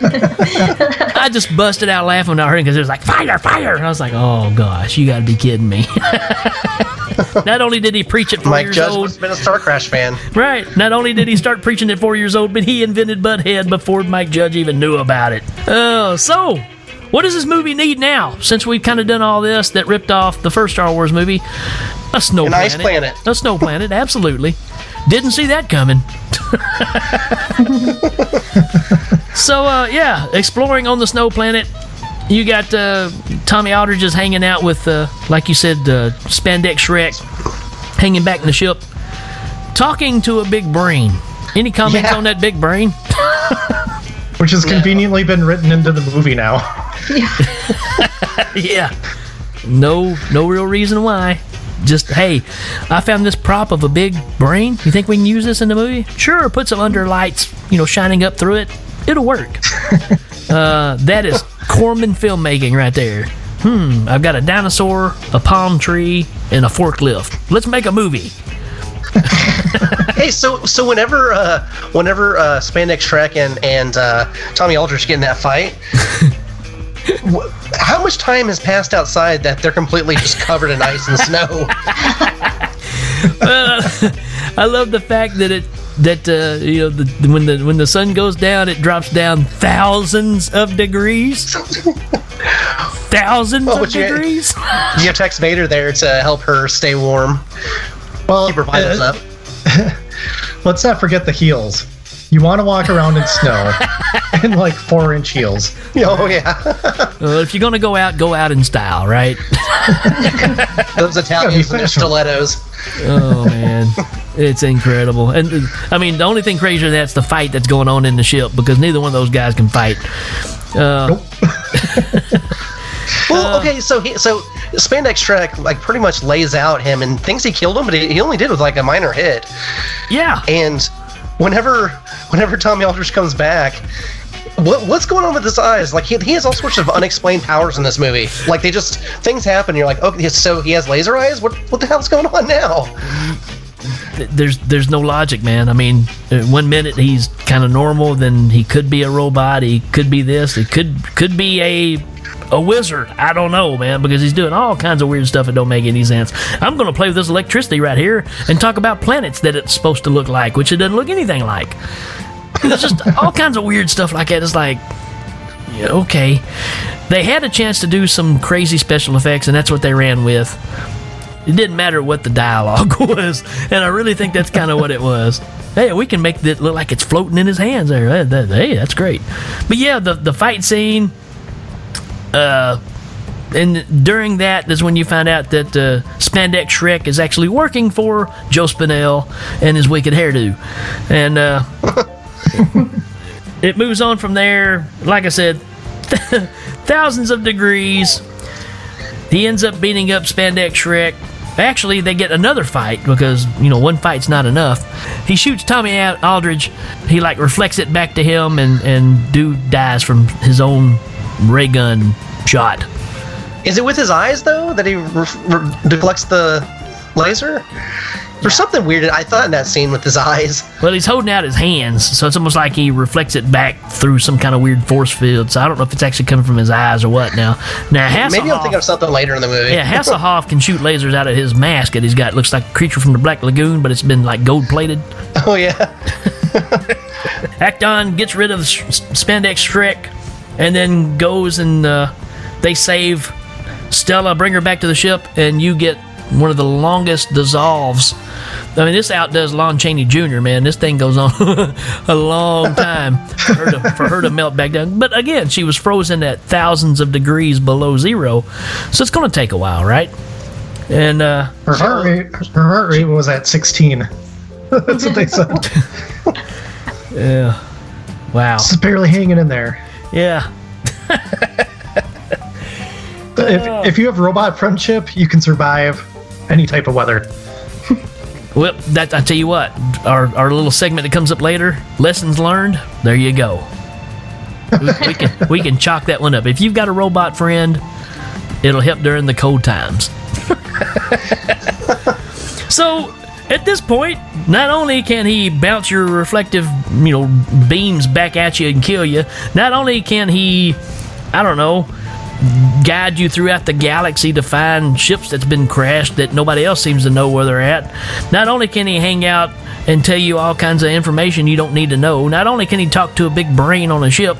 I just busted out laughing when I heard it because it was like fire, fire, and I was like, oh gosh, you got to be kidding me. Not only did he preach at four Mike years Judge old, must been a Star Crash fan. Right. Not only did he start preaching at four years old, but he invented Butthead before Mike Judge even knew about it. Oh, so what does this movie need now? Since we've kind of done all this that ripped off the first Star Wars movie, a snow An planet. ice planet. A snow planet. Absolutely. Didn't see that coming. so uh, yeah, exploring on the snow planet. You got uh, Tommy Aldridge is hanging out with, uh, like you said, uh, Spandex Shrek, hanging back in the ship, talking to a big brain. Any comments Yeah. on that big brain? which has conveniently been written into the movie now. yeah. No, no real reason why. Just hey, I found this prop of a big brain. You think we can use this in the movie? Sure. Put some under lights, you know, shining up through it. It'll work. uh, that is Corman filmmaking right there. Hmm. I've got a dinosaur, a palm tree, and a forklift. Let's make a movie. hey, so so whenever uh, whenever uh, Spandex Shrek and and uh, Tommy Aldrich get in that fight, how much time has passed outside that they're completely just covered in ice and snow? Uh, I love the fact that it that uh, you know the, when the when the sun goes down, it drops down thousands of degrees. thousands Oh, of you- degrees. you have Tex Vader there to help her stay warm. Well, keep her vitals uh, up. Let's not forget the heels. You want to walk around in snow in like four inch heels. Oh yeah, Well, if you're gonna go out, go out in style, right? those Italians and their stilettos. Oh man, it's incredible. And uh, I mean, the only thing crazier than that's the fight that's going on in the ship because neither one of those guys can fight. Uh, Well, okay, so he, so Spandex Shrek like pretty much lays out him and thinks he killed him, but he, he only did with like a minor hit. Yeah, and whenever whenever Tommy Aldridge comes back, what what's going on with his eyes? Like he, he has all sorts of unexplained powers in this movie. Like they just things happen. You're like, okay, so he has laser eyes. What what the hell's going on now? There's there's no logic, man. I mean, uh, one minute he's kind of normal, then he could be a robot. He could be this. He could could be a a wizard. I don't know, man, because he's doing all kinds of weird stuff that don't make any sense. I'm going to play with this electricity right here and talk about planets that it's supposed to look like, which it doesn't look anything like. It's just all kinds of weird stuff like that. It's like, okay, they had a chance to do some crazy special effects, and that's what they ran with. It didn't matter what the dialogue was, and I really think that's kind of what it was. Hey, we can make it look like it's floating in his hands there. That- that- hey, that's great. But yeah, the the fight scene. Uh, and during that is when you find out that uh, Spandex Shrek is actually working for Joe Spinell and his wicked hairdo, and uh, it moves on from there. Like I said, thousands of degrees. He ends up beating up Spandex Shrek. Actually, they get another fight because you know one fight's not enough. He shoots Tommy Al- Aldridge. He like reflects it back to him, and and dude dies from his own ray gun shot. Is it with his eyes though that he re- re- deflects the laser? There's something weird. I thought in that scene with his eyes. Well, he's holding out his hands, so it's almost like he reflects it back through some kind of weird force field. So I don't know if it's actually coming from his eyes or what. Now, now Hasselhoff, Maybe I'll think of something later in the movie. yeah, Hasselhoff can shoot lasers out of his mask that he's got. Looks like a creature from the Black Lagoon, but it's been like gold plated. oh yeah. Akton gets rid of Spandex Shrek, and then goes and uh, they save Stella, bring her back to the ship, and you get one of the longest dissolves. I mean, this outdoes Lon Chaney Jr. Man, this thing goes on a long time for her, to, for her to melt back down. But again, she was frozen at thousands of degrees below zero, so it's going to take a while, right? And uh, Her heart rate, her heart rate was at 16. That's what they said. yeah, wow, It's barely hanging in there. yeah. If, if you have robot friendship, you can survive any type of weather. Well, that I tell you what, our our little segment that comes up later, lessons learned. There you go. We, we can we can chalk that one up. If you've got a robot friend, it'll help during the cold times. so at this point, not only can he bounce your reflective, you know, beams back at you and kill you, not only can he, I don't know, guide you throughout the galaxy to find ships that's been crashed that nobody else seems to know where they're at. Not only can he hang out and tell you all kinds of information you don't need to know, not only can he talk to a big brain on a ship,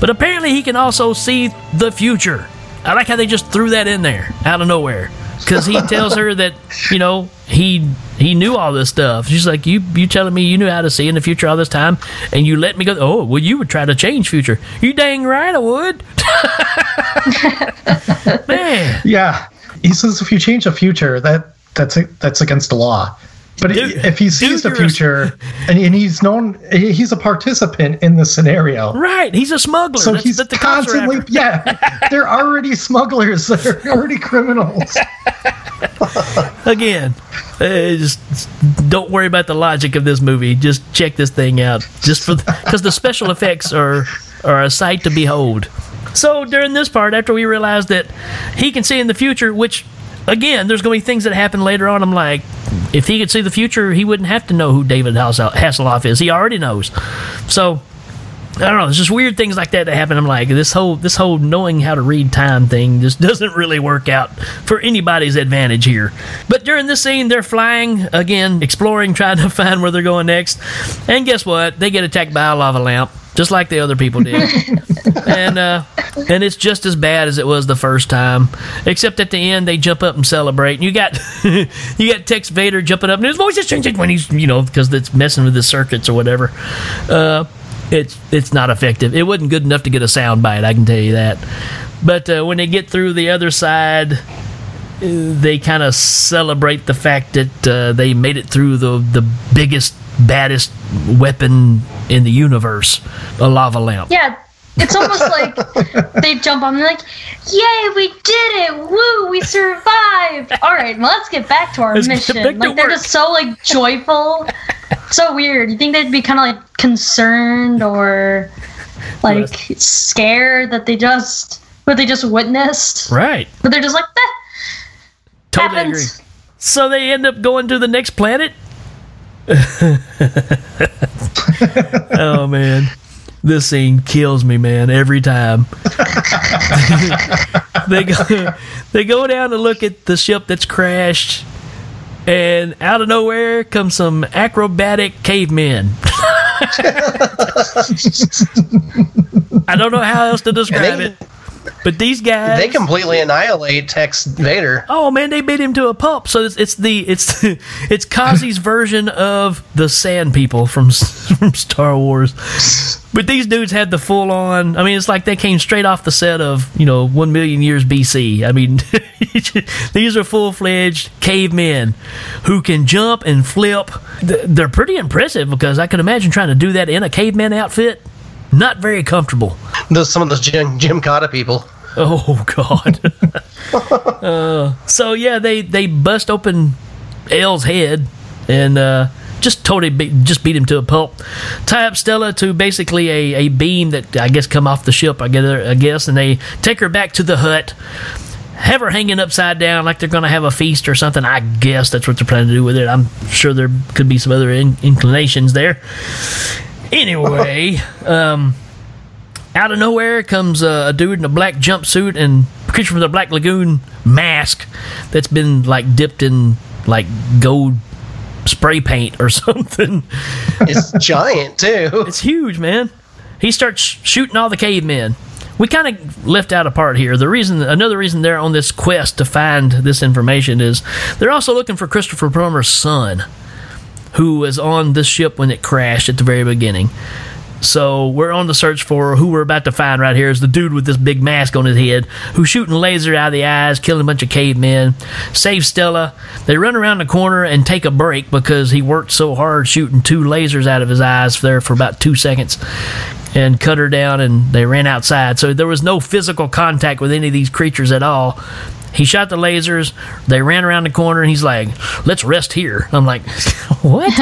but apparently he can also see the future. I like how they just threw that in there out of nowhere because he tells her that you know he he knew all this stuff. She's like, you you telling me you knew how to see in the future all this time, and you let me go? Oh, well, you would try to change future. You dang right I would. Man, Yeah, he says if you change the future, that that's that's against the law. But if he sees the dude, you're a- future and, and he's known, he's a participant in the scenario. right? He's a smuggler. So That's he's the constantly, yeah, they're already smugglers. They're already criminals. Again, uh, just don't worry about the logic of this movie. Just check this thing out, just for because the special effects are are a sight to behold. So during this part, after we realize that he can see in the future, which again, there's going to be things that happen later on. I'm like, if he could see the future, he wouldn't have to know who David Hasselhoff is. He already knows. So I don't know. There's just weird things like that that happen. I'm like, this whole this whole knowing how to read time thing just doesn't really work out for anybody's advantage here. But during this scene, they're flying again, exploring, trying to find where they're going next. And guess what? They get attacked by a lava lamp, just like the other people did. and uh, and it's just as bad as it was the first time. Except at the end, they jump up and celebrate. And you got you got Tex Vader jumping up, and his voice is changing when he's you know because it's messing with the circuits or whatever. Uh, it's it's not effective. It wasn't good enough to get a sound bite. I can tell you that. But uh, when they get through the other side, uh, they kind of celebrate the fact that uh, they made it through the the biggest, baddest weapon in the universe, a lava lamp. Yeah, it's almost like they jump on and like, yay, we did it! Woo, we survived! All right, well, let's get back to our Let's mission. like they're work. just so like joyful. So weird. You think they'd be kind of like concerned or like scared that they just what they just witnessed, Right. but they're just like, eh, Totally happens. agree. So they end up going to the next planet. Oh man, this scene kills me, man. Every time they go, they go down to look at the ship that's crashed, and out of nowhere comes some acrobatic cavemen. I don't know how else to describe they- it, but these guys They completely annihilate Tex Vader. Oh man, they beat him to a pulp. So it's, it's the it's it's Cozzi's version of the Sand People from from Star Wars. But these dudes had the full on. I mean, it's like they came straight off the set of you know one million years BC. I mean, these are full fledged cavemen who can jump and flip. They're pretty impressive because I can imagine trying to do that in a caveman outfit. Not very comfortable. Those some of those Jim, Jim Cotta people. Oh God. uh, so yeah, they they bust open L's head and uh, just totally beat, just beat him to a pulp. Tie up Stella to basically a, a beam that I guess come off the ship. I guess, I guess, and they take her back to the hut. Have her hanging upside down like they're going to have a feast or something. I guess that's what they're planning to do with it. I'm sure there could be some other in- inclinations there. Anyway, um, out of nowhere comes uh, a dude in a black jumpsuit and creature from the Black Lagoon mask that's been like dipped in like gold spray paint or something. It's giant too. It's huge, man. He starts shooting all the cavemen. We kind of left out a part here. The reason, another reason they're on this quest to find this information is they're also looking for Christopher Plummer's son, who was on this ship when it crashed at the very beginning. So we're on the search for who we're about to find right here is the dude with this big mask on his head who's shooting laser out of the eyes, killing a bunch of cavemen. Save Stella. They run around the corner and take a break because he worked so hard shooting two lasers out of his eyes there for about two seconds and cut her down and they ran outside. So there was no physical contact with any of these creatures at all. He shot the lasers. They ran around the corner, and he's like, "Let's rest here." I'm like, "What?"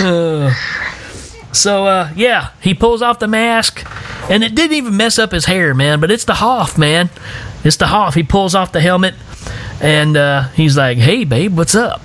Uh, so uh, yeah, he pulls off the mask, and it didn't even mess up his hair, man. But it's the Hoff, man. It's the Hoff. He pulls off the helmet, and uh, he's like, "Hey, babe, what's up?"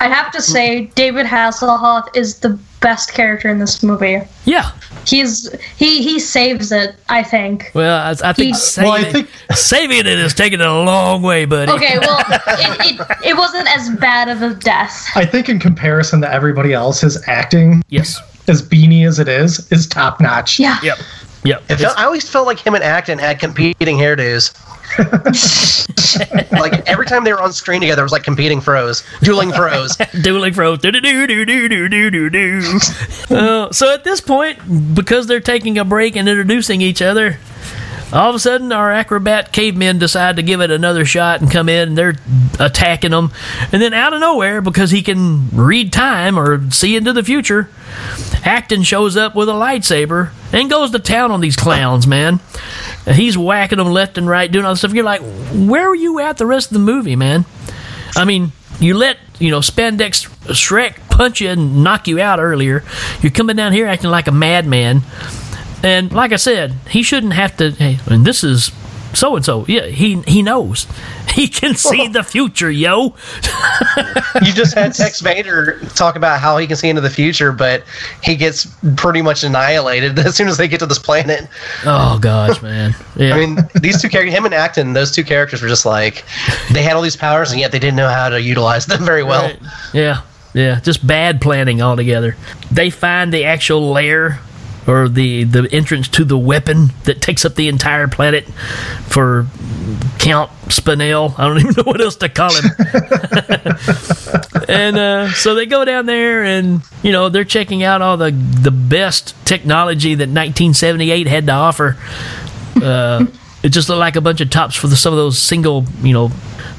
I'd have to say David Hasselhoff is the best character in this movie. Yeah. He's he he saves it, I think. Well, I, I think, He- saving, Well, I think- saving it is taking it a long way, buddy. Okay, well, it, it, it wasn't as bad of a death. I think in comparison to everybody else, his acting, yes, as beanie as it is, is top notch. Yeah. Yep. Yep. Felt, I always felt like him and Akton had competing hairdos. like every time they were on screen together, it was like competing froze, dueling froze, dueling froze. Do do do do do do do do. Uh, so at this point, because they're taking a break and introducing each other, all of a sudden our acrobat cavemen decide to give it another shot and come in and they're attacking them. And then out of nowhere, because he can read time or see into the future, Akton shows up with a lightsaber and goes to town on these clowns, man. He's whacking them left and right, doing all this stuff. You're like, where were you at the rest of the movie, man? I mean, you let you know Spandex Shrek punch you and knock you out earlier. You're coming down here acting like a madman, and like I said, he shouldn't have to. Hey, and this is so and so. Yeah, he he knows. He can see the future, yo. you just had Tex Vader talk about how he can see into the future, but he gets pretty much annihilated as soon as they get to this planet. Oh gosh, man. Yeah. I mean, these two characters, him and Akton, those two characters were just like they had all these powers, and yet they didn't know how to utilize them very well. Yeah, yeah, just bad planning altogether. They find the actual lair or the the entrance to the weapon that takes up the entire planet for Count Spinell. I don't even know what else to call him. and uh, so they go down there, and you know they're checking out all the the best technology that 1978 had to offer. Uh, it just looked like a bunch of tops for the, some of those single, you know,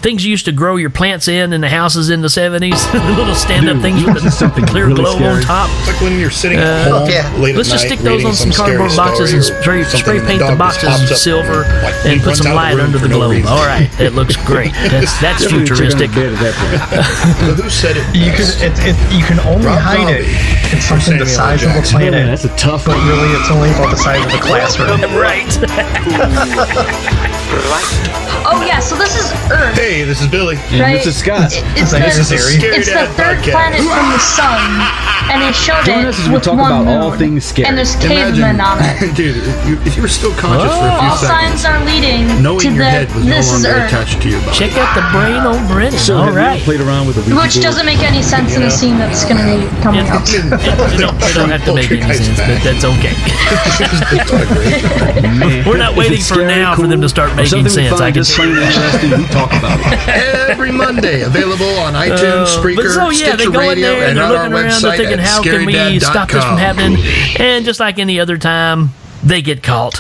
things you used to grow your plants in in the houses in the 70s. the little stand up things with want to see the something clear really globe scary? on top. It's like when you're sitting at Uh, home Yeah. late Let's at just night stick those on some scary cardboard boxes and spray, spray and paint the dog just boxes pops up, silver like, and put some light room under the no globe. reason. All right, it looks great. That's that's Definitely check on futuristic. the bed at that point. Who said it? You can it, it, you can only Rob hide it Zombie in something the size of a planet. Man, that's a tough But one. really, it's only about the size of a classroom. right. Oh yeah, so this is. Hey, this is Billy. Right. It's Is the, that your theory? it's the third planet from the sun, and they showed Join it us as we with talk one about moon. all things scary. And there's cavemen on it. Dude, if you, if you were still conscious for a few All seconds, signs are leading knowing to your the head was no this is longer Earth, attached to your body. Check out the brain on Brendan. So All have you right. ever played around with a which board? doesn't make any sense in a scene that's going to be coming up. It don't, it don't have to make any sense, but that's okay. We're not waiting for now for them to start making sense. I can just plain interesting, we talk about it. Every Monday, available on iTunes, Uh, Spreaker, so yeah, Stitcher Radio, and and on our around, website thinking, at how can we stop this from happening? And just like any other time, they get caught.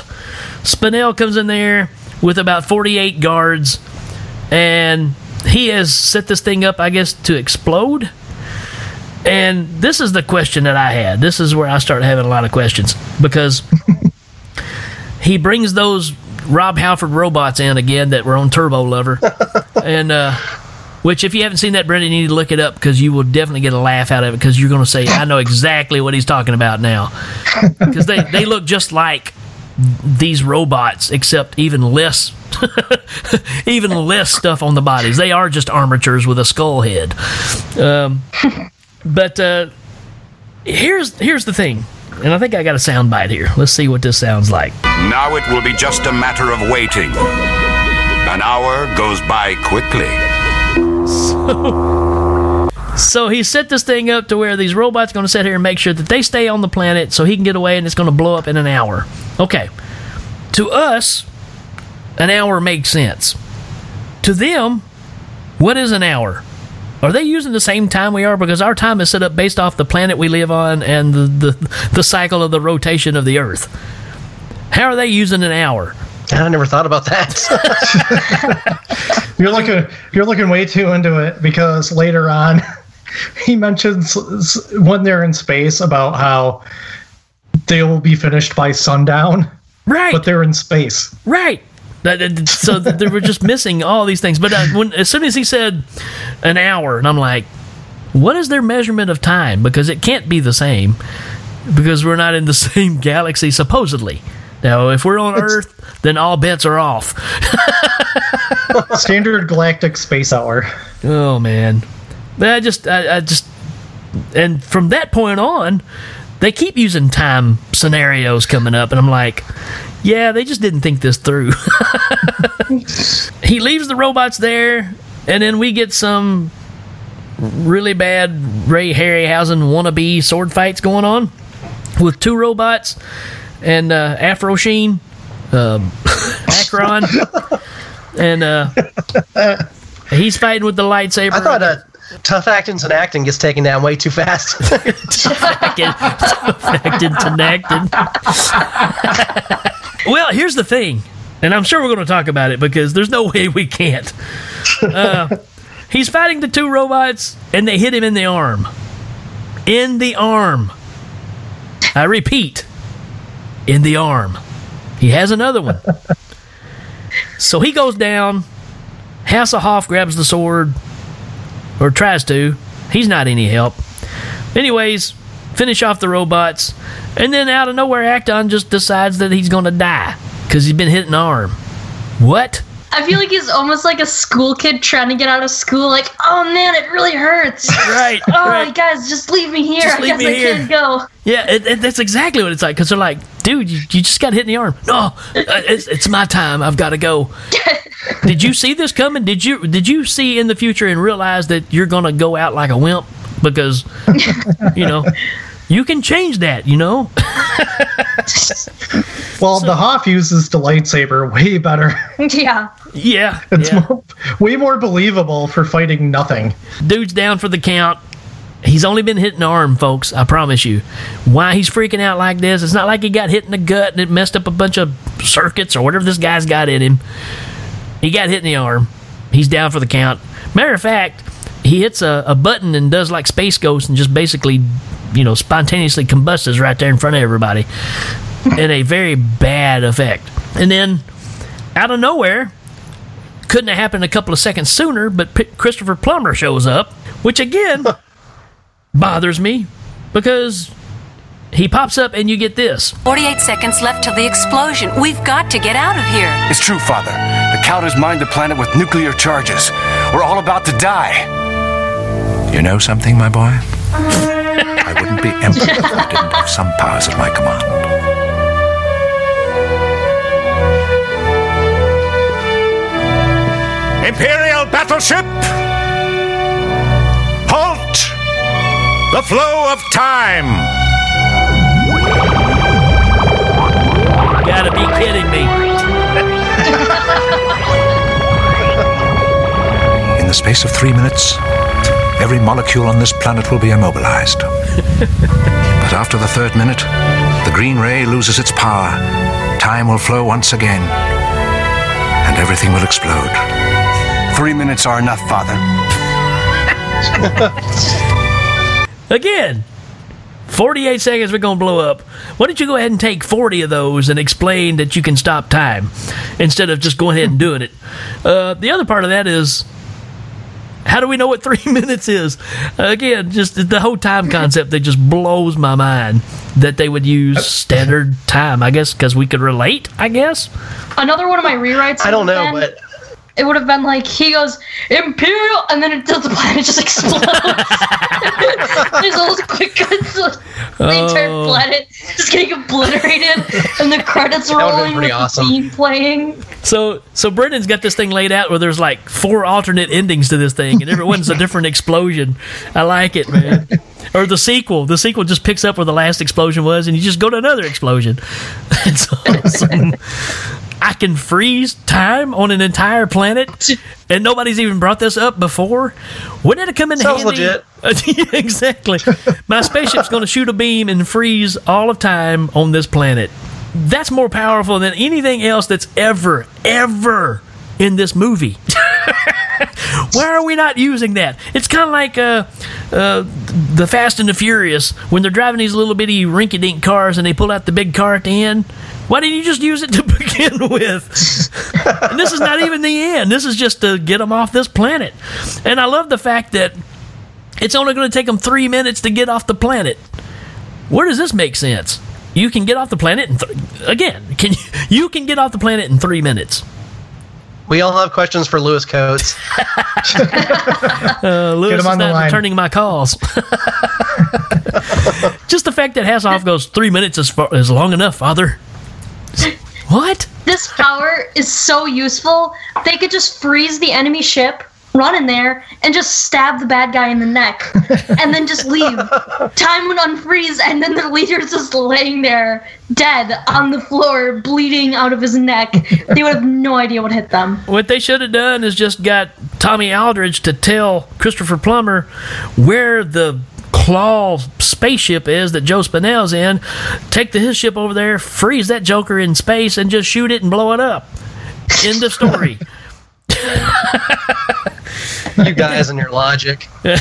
Spinell comes in there with about 48 guards, and he has set this thing up, I guess, to explode. And this is the question that I had. This is where I start having a lot of questions because he brings those Rob Halford robots in again that were on Turbo Lover, and uh, which if you haven't seen that, Brendan, you need to look it up because you will definitely get a laugh out of it because you're going to say, "I know exactly what he's talking about now," because they they look just like these robots, except even less. even less stuff on the bodies. They are just armatures with a skull head. Um, but uh, here's here's the thing, and I think I got a sound bite here. Let's see what this sounds like. Now it will be just a matter of waiting. An hour goes by quickly. So he set this thing up to where these robots are going to sit here and make sure that they stay on the planet so he can get away and it's going to blow up in an hour. Okay. To us, an hour makes sense. To them, what is an hour? Are they using the same time we are? Because our time is set up based off the planet we live on and the, the, the cycle of the rotation of the Earth. How are they using an hour? I never thought about that. You're looking you're looking way too into it because later on he mentions when they're in space about how they will be finished by sundown. Right. But they're in space. Right. So they were just missing all these things. But uh, when, as soon as he said an hour, and I'm like, what is their measurement of time? Because it can't be the same because we're not in the same galaxy, supposedly. Now, if we're on Earth, then all bets are off. Standard galactic space hour. Oh man, But I just, I, I just, and from that point on, they keep using time scenarios coming up, and I'm like, yeah, they just didn't think this through. he leaves the robots there, and then we get some really bad Ray Harryhausen wannabe sword fights going on with two robots and uh, Afro Sheen, um, Akton, and uh, he's fighting with the lightsaber. I thought uh, Tough Actins and Acting gets taken down way too fast. Acted to well, here's the thing, and I'm sure we're going to talk about it because there's no way we can't. Uh, he's fighting the two robots, and they hit him in the arm. In the arm. I repeat, in the arm. He has another one. so he goes down. Hasselhoff grabs the sword, or tries to. He's not any help. Anyways, finish off the robots, and then out of nowhere, Akton just decides that he's going to die because he's been hit in the arm. What? I feel like he's almost like a school kid trying to get out of school. Like, oh man, it really hurts. Right. Oh, right. guys, just leave me here. Just I leave guess me I here." can't go. Yeah, it, it, that's exactly what it's like because they're like, dude, you, you just got hit in the arm. No, uh, it's, it's my time. I've got to go. did you see this coming? Did you did you see in the future and realize that you're gonna go out like a wimp because you know you can change that. You know. Well, the Hoff uses the lightsaber way better. yeah. Yeah. It's yeah. more, way more believable for fighting nothing. Dude's down for the count. He's only been hit in the arm, folks. I promise you. Why he's freaking out like this? It's not like he got hit in the gut and it messed up a bunch of circuits or whatever this guy's got in him. He got hit in the arm. he's down for the count. Matter of fact, he hits a, a button and does like Space Ghost and just basically, you know, spontaneously combusts right there in front of everybody in a very bad effect. And then, out of nowhere, couldn't have happened a couple of seconds sooner, but P- Christopher Plummer shows up, which again bothers me because he pops up and you get this. 48 seconds left till the explosion. We've got to get out of here. It's true, Father. The Count has mined the planet with nuclear charges. We're all about to die. You know something, my boy? I wouldn't be emperor if I didn't have some powers at my command. Imperial battleship! Halt! The flow of time! Gotta be kidding me. In the space of three minutes, every molecule on this planet will be immobilized. but after the third minute, the green ray loses its power. Time will flow once again, and everything will explode. Three minutes are enough, Father. Again, 48 seconds, we're going to blow up. Why don't you go ahead and take 40 of those and explain that you can stop time instead of just going ahead and doing it? Uh, the other part of that is how do we know what three minutes is? Again, just the whole time concept that just blows my mind that they would use uh, standard time, I guess, because we could relate, I guess. Another one of my rewrites. I don't know, have been- but it would have been like he goes imperial, and then it the planet just explodes. There's all those quick cuts of the entire Oh. planet just getting obliterated, and the credits That rolling pretty with awesome. the theme playing. So, so Brendan's got this thing laid out where there's like four alternate endings to this thing, and every one's a different explosion. I like it, man. Or the sequel. The sequel just picks up where the last explosion was, and you just go to another explosion. It's awesome. I can freeze time on an entire planet, and nobody's even brought this up before. Wouldn't it come in Sounds handy? legit. exactly. My spaceship's going to shoot a beam and freeze all of time on this planet. That's more powerful than anything else that's ever, ever in this movie. Why are we not using that? It's kind of like uh, uh, the Fast and the Furious when they're driving these little bitty rinky-dink cars and they pull out the big car at the end. Why didn't you just use it to begin with? and this is not even the end. This is just to get them off this planet. And I love the fact that it's only going to take them three minutes to get off the planet. Where does this make sense? You can get off the planet in th- again. Can you, you can get off the planet in three minutes? we all have questions for Lewis Coates. Uh, Lewis him is not returning my calls. Just the fact that Hasselhoff goes three minutes is, far, is long enough, Father. What? This power is so useful. They could just freeze the enemy ship, run in there, and just stab the bad guy in the neck, and then just leave. Time would unfreeze, and then the leader's just laying there, dead on the floor, bleeding out of his neck. They would have no idea what hit them. What they should have done is just got Tommy Aldridge to tell Christopher Plummer where the claw spaceship is that Joe Spinell's in. Take the, his ship over there, freeze that Joker in space, and just shoot it and blow it up. End of story. you guys and your logic.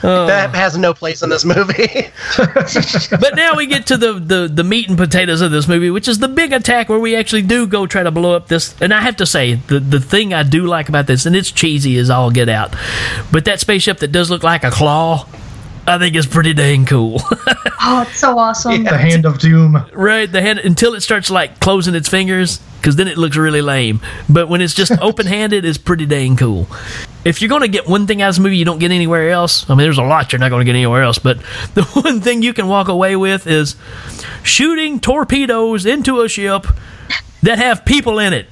Oh. that has no place in this movie. but now we get to the, the, the meat and potatoes of this movie, which is the big attack where we actually do go try to blow up this. And I have to say, the, the thing I do like about this, and it's cheesy as all get out, but that spaceship that does look like a claw, I think is pretty dang cool. Oh, it's so awesome. The hand of doom. right, the hand until it starts like closing its fingers, because then it looks really lame. But when it's just open handed, it's pretty dang cool. If you're going to get one thing out of this movie you don't get anywhere else, I mean, there's a lot you're not going to get anywhere else, but the one thing you can walk away with is shooting torpedoes into a ship that have people in it.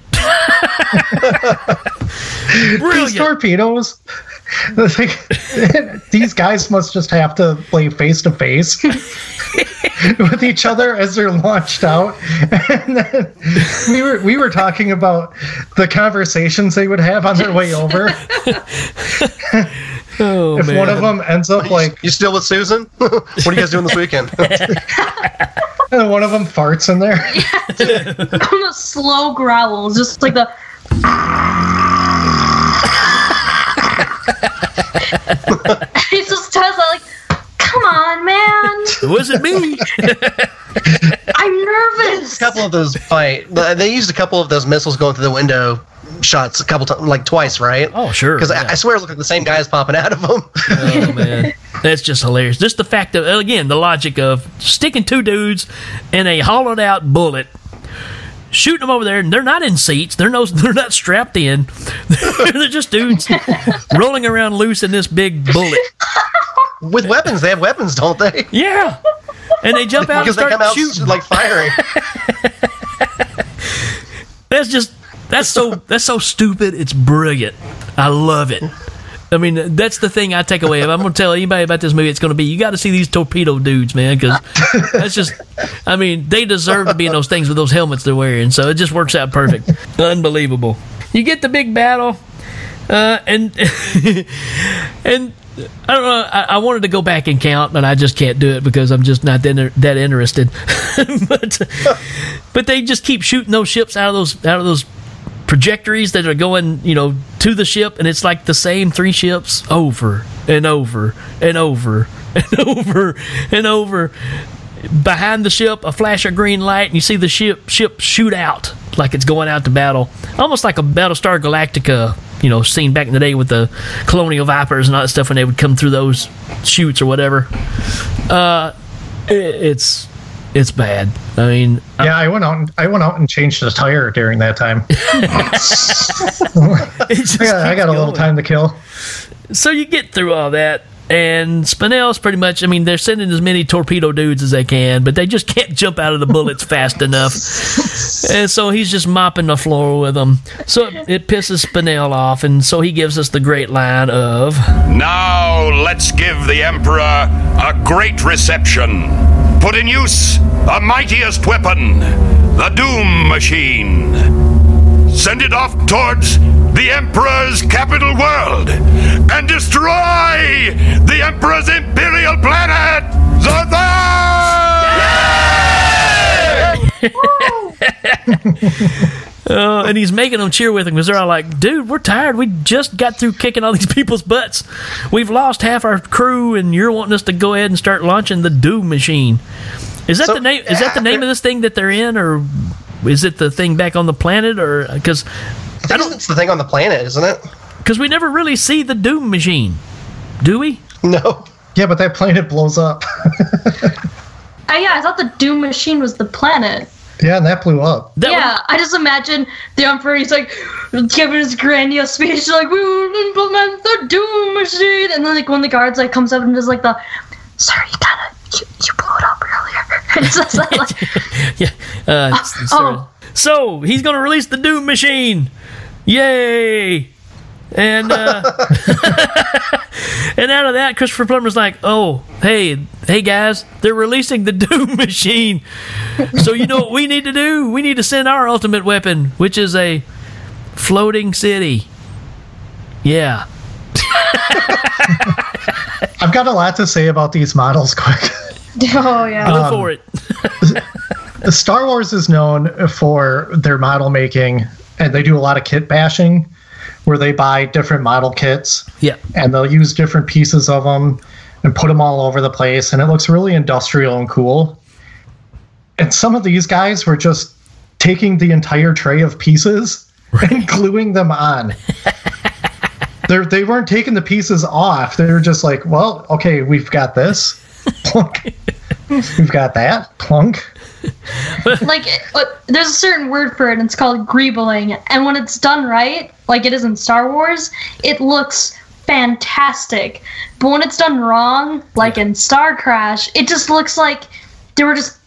These torpedoes. like, these guys must just have to play face to face with each other as they're launched out. And then we were we were talking about the conversations they would have on their way over. Oh, if one of them ends up like you still with Susan? what are you guys doing this weekend? and one of them farts in there. the slow growls, just like the he just does that, like, come on, man. It Was it me? I'm nervous. A couple of those fight. They used a couple of those missiles going through the window shots a couple times, like twice, right? Oh, sure. Because yeah. I, I swear it looked like the same guys popping out of them. Oh man, that's just hilarious. Just the fact of again the logic of sticking two dudes in a hollowed out bullet, shooting them over there, and they're not in seats. They're no, they're not strapped in. they're just dudes rolling around loose in this big bullet. With weapons, they have weapons, don't they? Yeah, and they jump out and because they start come out shooting. like firing. That's just that's so that's so stupid. It's brilliant. I love it. I mean, that's the thing I take away. If I'm going to tell anybody about this movie, it's going to be you got to see these torpedo dudes, man, because that's just. I mean, they deserve to be in those things with those helmets they're wearing. So it just works out perfect. Unbelievable. You get the big battle, uh, and and. I don't know. I, I wanted to go back and count, but I just can't do it because I'm just not that, that interested. but but they just keep shooting those ships out of those out of those trajectories that are going, you know, to the ship, and it's like the same three ships over and over and over and over and over. Behind the ship, a flash of green light, and you see the ship ship shoot out like it's going out to battle, almost like a Battlestar Galactica, you know, scene back in the day with the Colonial Vipers and all that stuff when they would come through those chutes or whatever. Uh, it, it's it's bad. I mean, Yeah, I went out. And, I went out and changed the tire during that time. I got, I got a little time to kill. so you get through all that and Spinell's pretty much i mean they're sending as many torpedo dudes as they can but they just can't jump out of the bullets fast enough and so he's just mopping the floor with them so it, it pisses Spinell off and so he gives us the great line of Now let's give the Emperor a great reception. Put in use the mightiest weapon, the Doom Machine. Send it off towards the Emperor's capital world and destroy the Emperor's imperial planet, Uh, and he's making them cheer with him because they're all like, dude, we're tired. We just got through kicking all these people's butts. We've lost half our crew, and you're wanting us to go ahead and start launching the Doom Machine. Is that So- the name? Is that the name of this thing that they're in, or is it the thing back on the planet? Or because I think it's the thing on the planet, isn't it? because we never really see the Doom Machine, do we? No. Yeah, but that planet blows up. Uh, yeah, I thought the Doom Machine was the planet. Yeah, and that blew up. yeah, I just imagine the Emperor, he's like giving his grandiose speech, like, we will implement the Doom Machine. And then, like, when the guards, like, comes up and does, like, the, sorry, you gotta, you, you blew it up earlier. it's just like, like, yeah. Uh, s- oh. so, so he's going to release the Doom Machine. Yay! And uh, and out of that, Christopher Plummer's like, "Oh, hey, hey guys, they're releasing the Doom Machine. So you know what we need to do? We need to send our ultimate weapon, which is a floating city. Yeah, I've got a lot to say about these models, quick. oh, yeah. go Um, for it. Star Wars is known for their model making, and they do a lot of kit bashing, where they buy different model kits Yeah, and they'll use different pieces of them and put them all over the place, and it looks really industrial and cool. And some of these guys were just taking the entire tray of pieces and gluing them on. They're, they weren't taking the pieces off. They were just like, well, okay, we've got this. Plunk. we've got that. Plunk. like it- uh, there's a certain word for it and it's called greebling and when it's done right like it is in star wars it looks fantastic but when it's done wrong like in star crash it just looks like they were just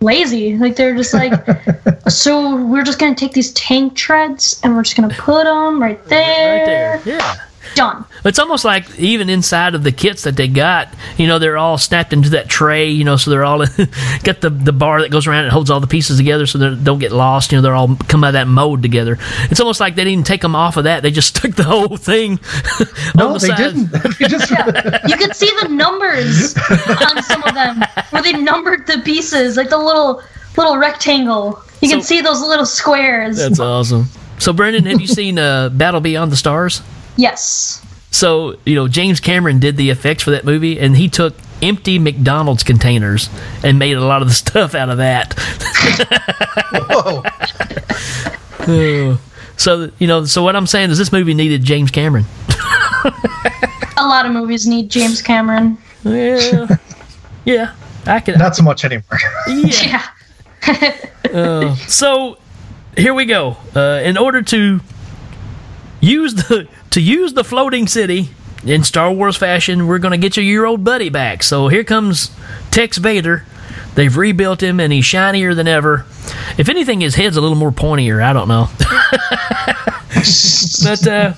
lazy like they're just like so we're just gonna take these tank treads and we're just gonna put them right there, right there. Yeah. Done It's almost like even inside of the kits that they got, you know, they're all snapped into that tray, you know, so they're all got the, the bar that goes around and holds all the pieces together so they don't get lost. You know, they're all come out of that mold together. It's almost like they didn't take them off of that; they just stuck the whole thing. No, the they side. didn't. They just- yeah. you could see the numbers on some of them where they numbered the pieces like the little little rectangle you can see those little squares That's awesome. So, Brendan, have you seen uh, Battle Beyond the Stars? Yes. So, you know, James Cameron did the effects for that movie, and he took empty McDonald's containers and made a lot of the stuff out of that. Whoa. so, you know, so what I'm saying is this movie needed James Cameron. A lot of movies need James Cameron. Yeah. yeah. I can. Not so much anymore. Yeah. Uh, so here we go. Uh, in order to use the to use the floating city in Star Wars fashion, we're going to get your year old buddy back. So here comes Tex Vader. They've rebuilt him and he's shinier than ever. If anything, his head's a little more pointier. I don't know. but uh,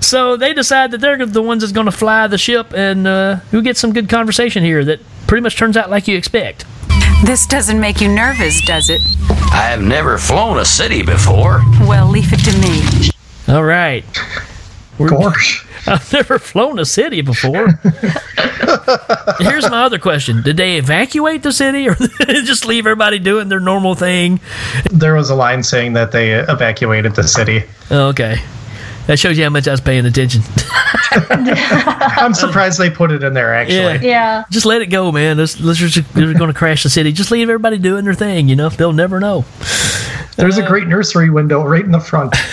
so they decide that they're the ones that's going to fly the ship, and uh, we get some good conversation here that pretty much turns out like you expect. This doesn't make you nervous, does it? I have never flown a city before. Well, leave it to me. All right. We're, Gosh. I've never flown a city before. Here's my other question: Did they evacuate the city, or just leave everybody doing their normal thing? There was a line saying that they evacuated the city. Oh, okay, that shows you how much I was paying attention. I'm surprised they put it in there, actually. Yeah. Just let it go, man. Let's, let's they're going to crash the city. Just leave everybody doing their thing. You know, they'll never know. There's a great nursery window right in the front.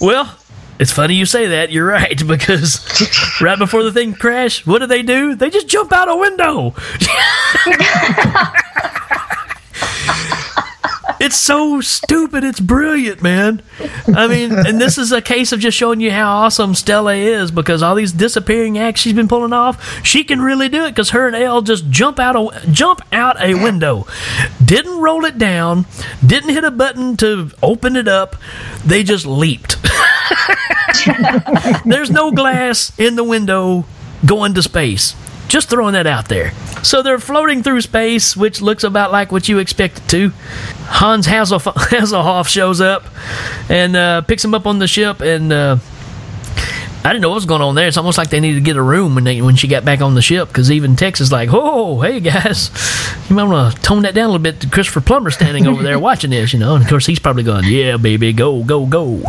Well, it's funny you say that. You're right because right before the thing crashed, what do they do? They just jump out a window. it's so stupid. It's brilliant, man. I mean, and this is a case of just showing you how awesome Stella is because all these disappearing acts she's been pulling off, she can really do it because her and Elle just jump out a jump out a window, didn't roll it down, didn't hit a button to open it up. They just leaped. There's no glass in the window going to space. Just throwing that out there. So they're floating through space, which looks about like what you expect it to. Hans Hasselhoff, Hasselhoff shows up and uh, picks him up on the ship, and uh, I didn't know what was going on there. It's almost like they needed to get a room when they when she got back on the ship, because even Tex is like, "Oh, hey guys, you might want to tone that down a little bit." Christopher Plummer standing over there watching this, you know, and of course he's probably going, "Yeah, baby, go, go, go."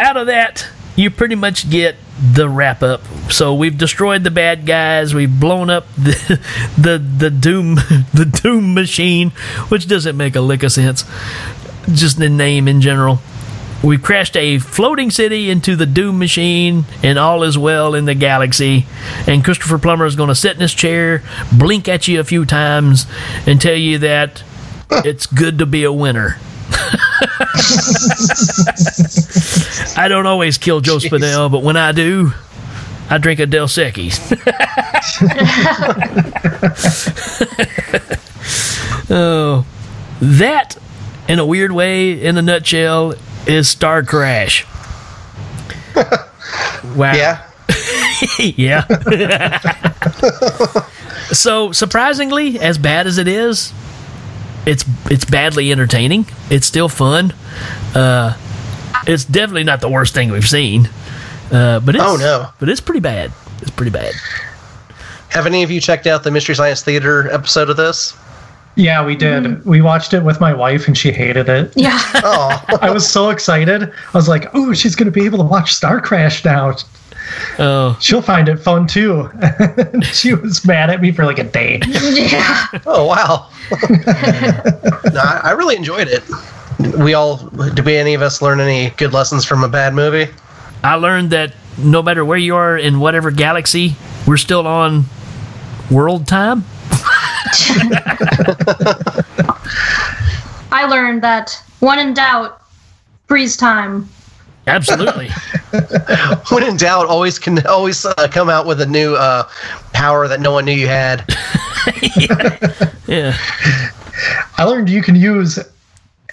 out of that, you pretty much get the wrap up. So we've destroyed the bad guys. We've blown up the the, the doom the doom machine, which doesn't make a lick of sense. Just the name in general. We've crashed a floating city into the Doom machine, and all is well in the galaxy. And Christopher Plummer is going to sit in his chair, blink at you a few times, and tell you that it's good to be a winner. I don't always kill Joe Spinell, but when I do, I drink a Del Secchi's. oh, that, in a weird way, in a nutshell, is Star Crash. Wow. Yeah. yeah. so surprisingly, as bad as it is, it's it's badly entertaining. It's still fun. Uh, it's definitely not the worst thing we've seen. Uh, but it's, Oh, no. But it's pretty bad. It's pretty bad. Have any of you checked out the Mystery Science Theater episode of this? Yeah, we did. We watched it with my wife and she hated it. Yeah. Oh, I was so excited. I was like, oh, she's going to be able to watch Star Crash now. Oh. She'll find it fun too. she was mad at me for like a day. yeah. oh wow. no, I, I really enjoyed it. We all did. We any of us learn any good lessons from a bad movie? I learned that no matter where you are in whatever galaxy, we're still on world time. I learned that when in doubt, freeze time. Absolutely. when in doubt, always can always uh, come out with a new uh, power that no one knew you had. yeah. I learned you can use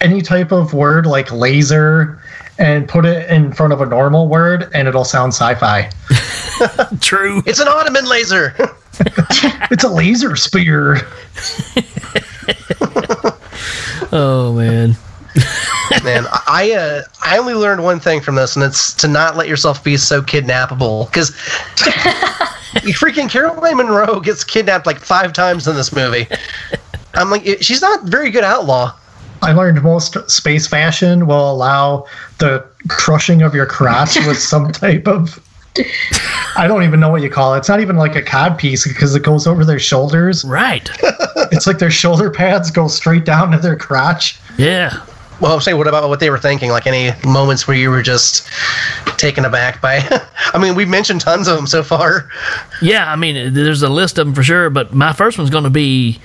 any type of word like laser and put it in front of a normal word and it'll sound sci-fi. True. It's an Ottoman laser. it's a laser spear. oh man. Man, I uh, I only learned one thing from this, and it's to not let yourself be so kidnappable. Because freaking Caroline Munro gets kidnapped like five times in this movie. I'm like, she's not very good outlaw. I learned most space fashion will allow the crushing of your crotch with some type of. I don't even know what you call it. It's not even like a cod piece because it goes over their shoulders. Right. it's like their shoulder pads go straight down to their crotch. Yeah. Well, I'm saying, what about what they were thinking? Like any moments where you were just taken aback by? I mean, we've mentioned tons of them so far. Yeah, I mean, there's a list of them for sure, but my first one's going to be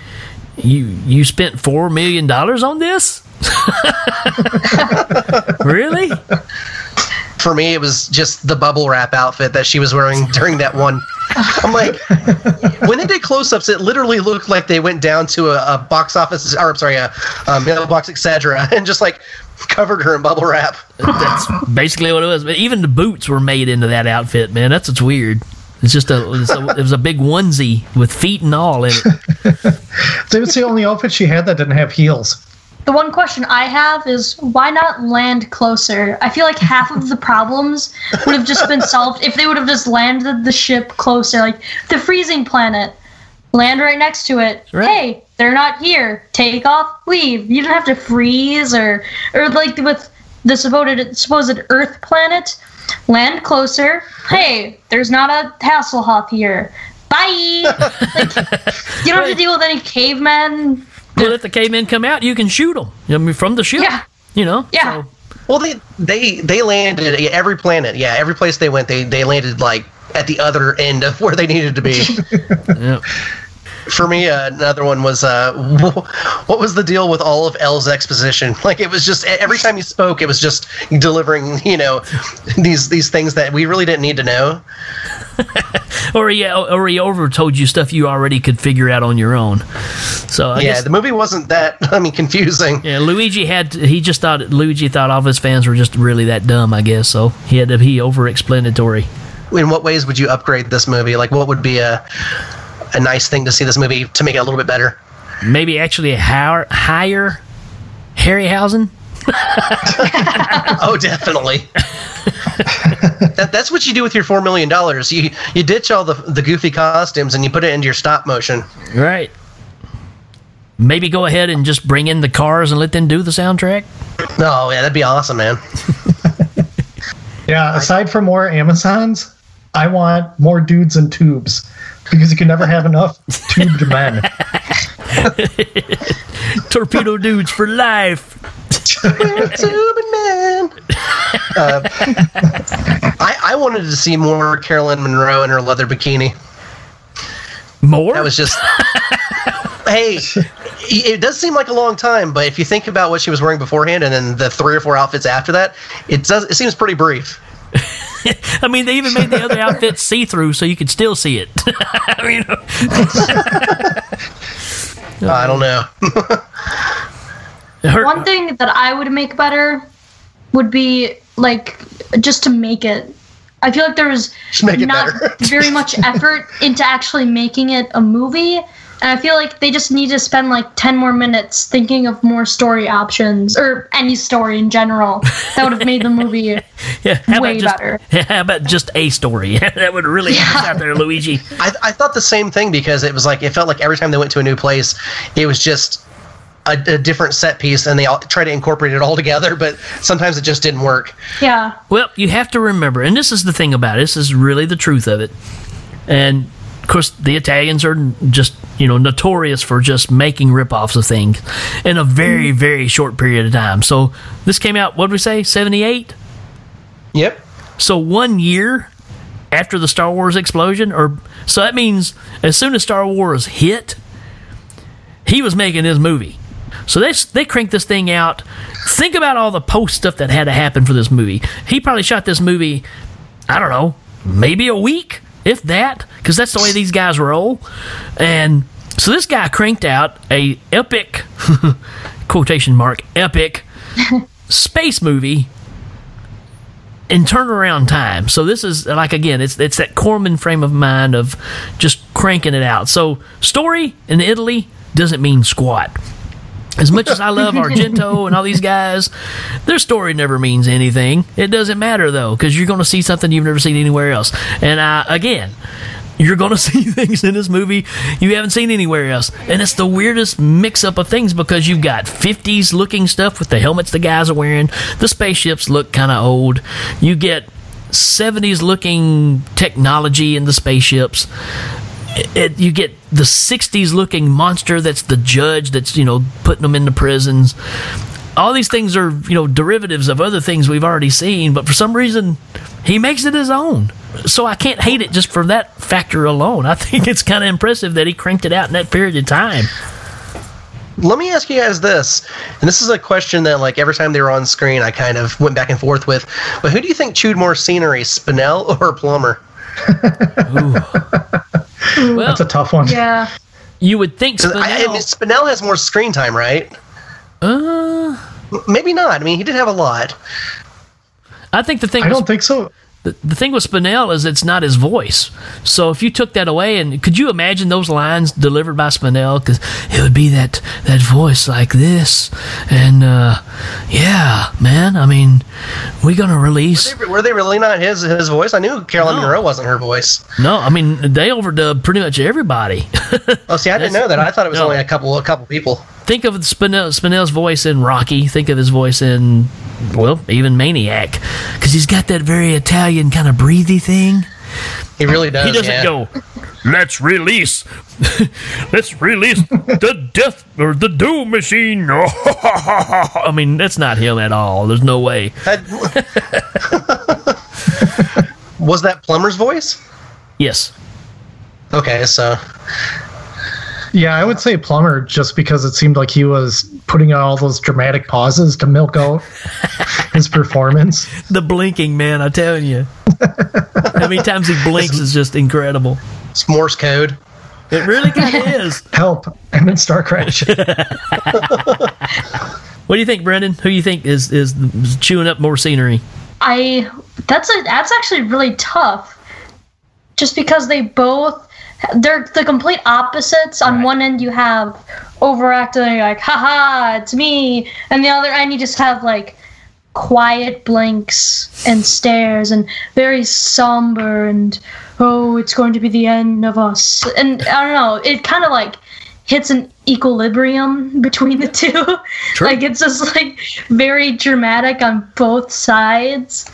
you. You spent four million dollars on this? really? For me, it was just the bubble wrap outfit that she was wearing during that one. I'm like, when they did close-ups, it literally looked like they went down to a, a box office, or I'm sorry, a, a mailbox, etc., and just like covered her in bubble wrap. That's basically what it was. But even the boots were made into that outfit, man. That's what's weird. It's just a, it's a it was a big onesie with feet and all in it. That was the only outfit she had that didn't have heels. The one question I have is why not land closer? I feel like half of the problems would have just been solved if they would have just landed the ship closer. Like the freezing planet, land right next to it. Hey, they're not here. Take off, leave. You don't have to freeze or or like with the supposed supposed Earth planet, land closer. Hey, there's not a Hasselhoff here. Bye. like you don't have to deal with any cavemen. Well, if the cavemen come out, you can shoot them. I mean, from the ship. Yeah. You know. Yeah. Well, they they they landed every planet. Yeah, every place they went, they they landed like at the other end of where they needed to be. yeah. For me, uh, another one was uh, what was the deal with all of Elle's exposition? Like it was just every time he spoke, it was just delivering, you know, these these things that we really didn't need to know. or he or he over told you stuff you already could figure out on your own. So I yeah, guess, the movie wasn't that. I mean, confusing. yeah, Luigi had he just thought Luigi thought all of his fans were just really that dumb. I guess so. He had to be over explanatory. In what ways would you upgrade this movie? Like, what would be a a nice thing to see this movie to make it a little bit better? Maybe actually hire hire Harryhausen. oh, definitely. that, that's what you do with your four million dollars. You you ditch all the the goofy costumes and you put it into your stop motion. Right. Maybe go ahead and just bring in the cars and let them do the soundtrack. No, yeah, that'd be awesome, man. Yeah, aside from more Amazons, I want more dudes in tubes because you can never have enough tubed men. Torpedo dudes for life. Tubing man. Uh, I I wanted to see more Caroline Munro in her leather bikini. More? That was just. hey, it does seem like a long time, but if you think about what she was wearing beforehand and then the three or four outfits after that, it does. It seems pretty brief. I mean, they even made the other outfits see through so you could still see it. I mean, I don't know. One thing that I would make better would be like just to make it. I feel like there was not very much effort into actually making it a movie. And I feel like they just need to spend like 10 more minutes thinking of more story options or any story in general that would have made the movie yeah, how way about just, better. How about just a story? that would really help us out there, Luigi. I, I thought the same thing because it was like it felt like every time they went to a new place, it was just a, a different set piece, and they all try to incorporate it all together. But sometimes it just didn't work. Yeah. Well, you have to remember, and this is the thing about it, this is really the truth of it. And of course, the Italians are just, you know, notorious for just making ripoffs of things in a very, mm-hmm. very short period of time. So this came out, what did we say, 78? Yep. So one year after the Star Wars explosion, or so that means as soon as Star Wars hit, he was making his movie. So they they cranked this thing out. Think about all the post stuff that had to happen for this movie. He probably shot this movie, I don't know, maybe a week, if that, because that's the way these guys roll. And so this guy cranked out a epic quotation mark epic space movie in turnaround time. So this is like again, it's it's that Corman frame of mind of just cranking it out. So story in Italy doesn't mean squat. As much as I love Argento and all these guys, their story never means anything. It doesn't matter though, because you're going to see something you've never seen anywhere else. And uh, again, you're going to see things in this movie you haven't seen anywhere else. And it's the weirdest mix up of things because you've got 50s looking stuff with the helmets the guys are wearing. The spaceships look kind of old. You get 70s looking technology in the spaceships. It, it- you get the 60s looking monster that's the judge that's, you know, putting them into prisons. All these things are, you know, derivatives of other things we've already seen, but for some reason, he makes it his own. So I can't hate it just for that factor alone. I think it's kind of impressive that he cranked it out in that period of time. Let me ask you guys this, and this is a question that, like, every time they were on screen, I kind of went back and forth with. But who do you think chewed more scenery, Spinell or Plummer? Well, That's a tough one. Yeah. You would think 'Cause I, I mean, Spinell has more screen time, right? Uh, maybe not. I mean, he did have a lot. I think the thing I don't think so. The, the thing with Spinell is it's not his voice. So if you took that away, and could you imagine those lines delivered by Spinell? Because it would be that that voice like this, and uh, yeah, man. I mean, we're gonna release. Were they, were they really not his his voice? I knew Caroline Munro wasn't her voice. No, I mean they overdubbed pretty much everybody. Oh, see, I didn't know that. I thought it was No. only a couple a couple people. Think of Spinell, Spinell's voice in Rocky. Think of his voice in, well, even Maniac, because he's got that very Italian kind of breathy thing. He really does. He doesn't yeah. go. Let's release. Let's release the death or the doom machine. I mean, that's not him at all. There's no way. Was that Plummer's voice? Yes. Okay, so Yeah, I would say Plummer just because it seemed like he was putting on all those dramatic pauses to milk out his performance. The blinking, man, I'm telling you. How many times he blinks is just incredible. It's Morse code. It really kind of is. Help! I'm in Star Crash. What do you think, Brendan? Who do you think is is chewing up more scenery? I that's a that's actually really tough. Just because they both they're the complete opposites. On one end you have overacting like haha, it's me, and the other end you just have like quiet blinks and stares and very somber and oh it's going to be the end of us. And i don't know it kind of like hits an equilibrium between the two. Like it's just like very dramatic on both sides.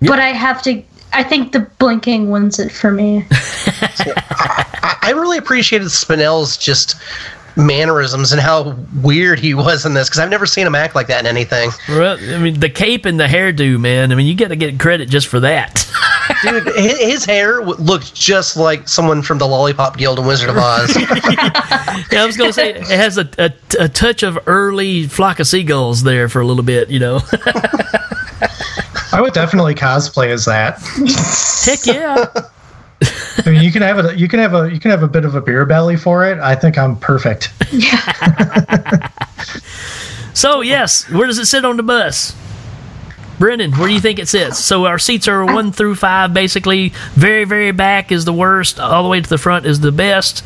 But i have to i think the blinking wins it for me I, I really appreciated Spinell's just mannerisms and how weird he was in this because I've never seen him act like that in anything. Well, I mean, the cape and the hairdo, man. I mean, you got to get credit just for that. Dude, his, his hair w- looked just like someone from the Lollipop Guild and Wizard of Oz. Yeah, I was gonna say it has a, a, a touch of early flock of seagulls there for a little bit, you know. I would definitely cosplay as that. Heck yeah! I mean, you can have a you can have a you can have a bit of a beer belly for it. I think I'm perfect. Yeah. so yes, where does it sit on the bus? Brendan, where do you think it sits? So our seats are one through five, basically. Very, very back is the worst. All the way to the front is the best.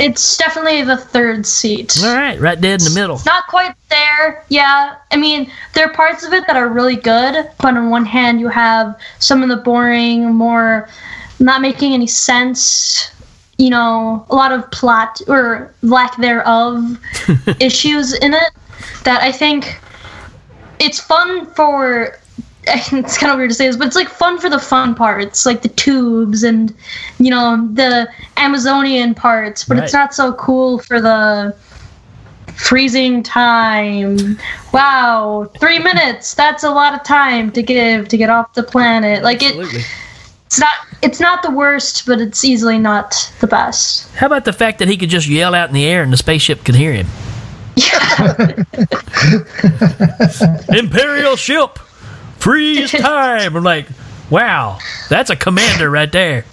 It's definitely the third seat All right, right dead in the middle. It's not quite there. Yeah. I mean, there are parts of it that are really good, but on one hand, you have some of the boring, more not making any sense, you know, a lot of plot or lack thereof issues in it that I think it's fun for. It's kind of weird to say this, but it's like fun for the fun parts, like the tubes and, you know, the Amazonian parts, but it's not so cool for the freezing time. Wow, three minutes. That's a lot of time to give to get off the planet. Like it, it's not. It's not the worst, but it's easily not the best. How about the fact that he could just yell out in the air and the spaceship could hear him? Yeah. Imperial ship, freeze time. I'm like, wow, that's a commander right there.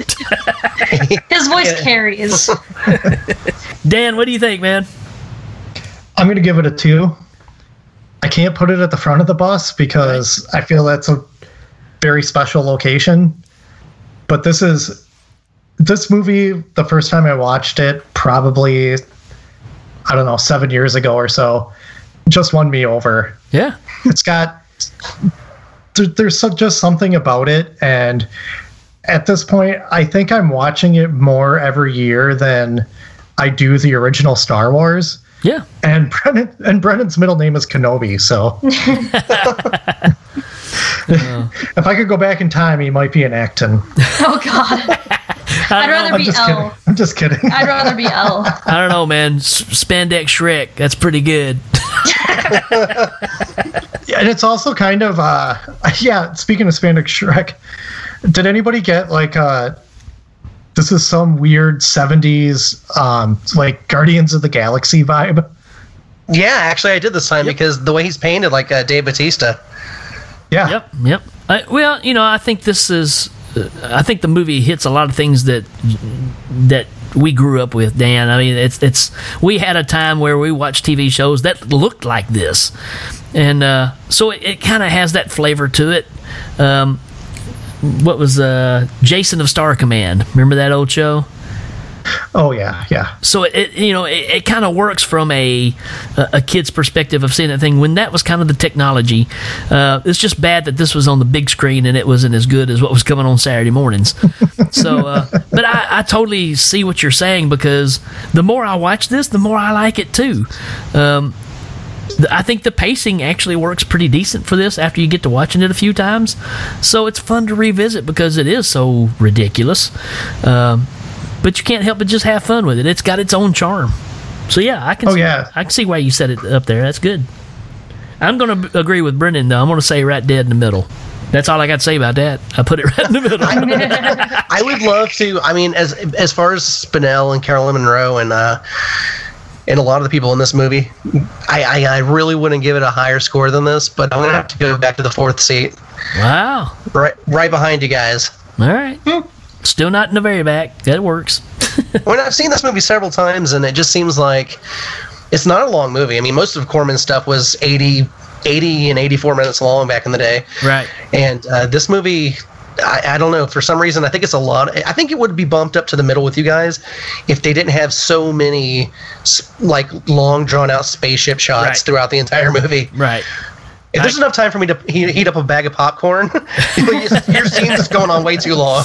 His voice carries. Dan, what do you think, man? I'm gonna give it a two. I can't put it at the front of the bus because I feel that's a very special location. But this is this movie. The first time I watched it, probably I don't know, seven years ago or so, just won me over. Yeah, it's got there, there's so, just something about it, and at this point, I think I'm watching it more every year than I do the original Star Wars. Yeah. And Brennan and Brennan's middle name is Kenobi, so if I could go back in time, he might be an Akton. Oh God. I'd rather I'm be just Elle. kidding. I'm just kidding. I'd rather be Elle. I don't know, man. S- Spandex Shrek. That's pretty good. Yeah, and it's also kind of uh yeah, speaking of Spandex Shrek, did anybody get like uh this is some weird 70s um like Guardians of the Galaxy vibe? Yeah, actually, I did this time because the way he's painted, like uh, Dave Bautista. Yeah. Yep. Yep. I, well, you know, I think this is. I think the movie hits a lot of things that that we grew up with, Dan. I mean, it's it's we had a time where we watched TV shows that looked like this, and uh, so it, it kind of has that flavor to it. Um, what was uh, Jason of Star Command? Remember that old show? Oh yeah, yeah. So it, it you know it, it kind of works from a a kid's perspective of seeing that thing when that was kind of the technology. Uh, it's just bad that this was on the big screen and it wasn't as good as what was coming on Saturday mornings. so, uh, but I, I totally see what you're saying because the more I watch this, the more I like it too. Um, I think the pacing actually works pretty decent for this after you get to watching it a few times. So it's fun to revisit because it is so ridiculous. Um, but you can't help but just have fun with it. It's got its own charm. So yeah, I can. Oh, see, yeah. I can see why you set it up there. That's good. I'm going to agree with Brendan though. I'm going to say right dead in the middle. That's all I got to say about that. I put it right in the middle. I would love to. I mean, as as far as Spinell and Caroline Munro and uh, and a lot of the people in this movie, I, I I really wouldn't give it a higher score than this. But I'm gonna have to go back to the fourth seat. Wow. Right right behind you guys. All right. Still not in the very back. That works. when I've seen this movie several times, and it just seems like it's not a long movie. I mean, most of Corman's stuff was 80, 80 and 84 minutes long back in the day. Right. And uh, this movie, I, I don't know, for some reason, I think it's a lot. I think it would be bumped up to the middle with you guys if they didn't have so many, like, long, drawn out spaceship shots Right. throughout the entire movie. Right. If there's enough time for me to heat, heat up a bag of popcorn, your scene's just going on way too long.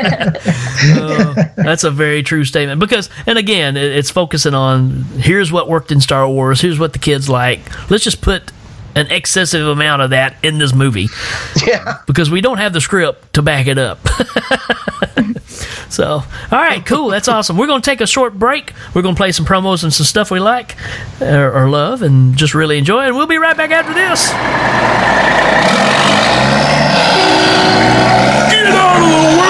Uh, that's a very true statement because, and again, it- it's focusing on here's what worked in Star Wars, here's what the kids like. Let's just put an excessive amount of that in this movie. Yeah. Because we don't have the script to back it up. so, all right, cool. That's awesome. We're going to take a short break. We're going to play some promos and some stuff we like or, or love and just really enjoy. And we'll be right back after this. Get out of the way!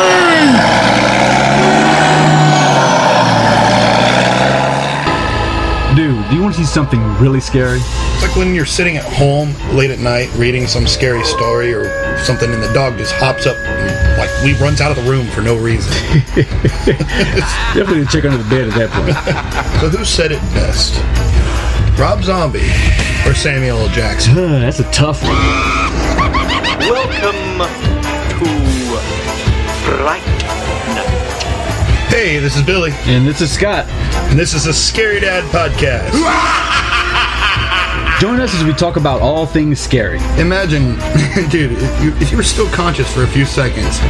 Dude, do you want to see something really scary? It's like when you're sitting at home late at night reading some scary story or something, and the dog just hops up and like we runs out of the room for no reason. Definitely check under the bed at that point. so who said it best? Rob Zombie or Samuel L. Jackson? That's a tough one. Welcome to Fright Hey, this is Billy. And this is Scott. And this is a Scary Dad podcast. Join us as we talk about all things scary. Imagine, dude, if you, if you were still conscious for a few seconds,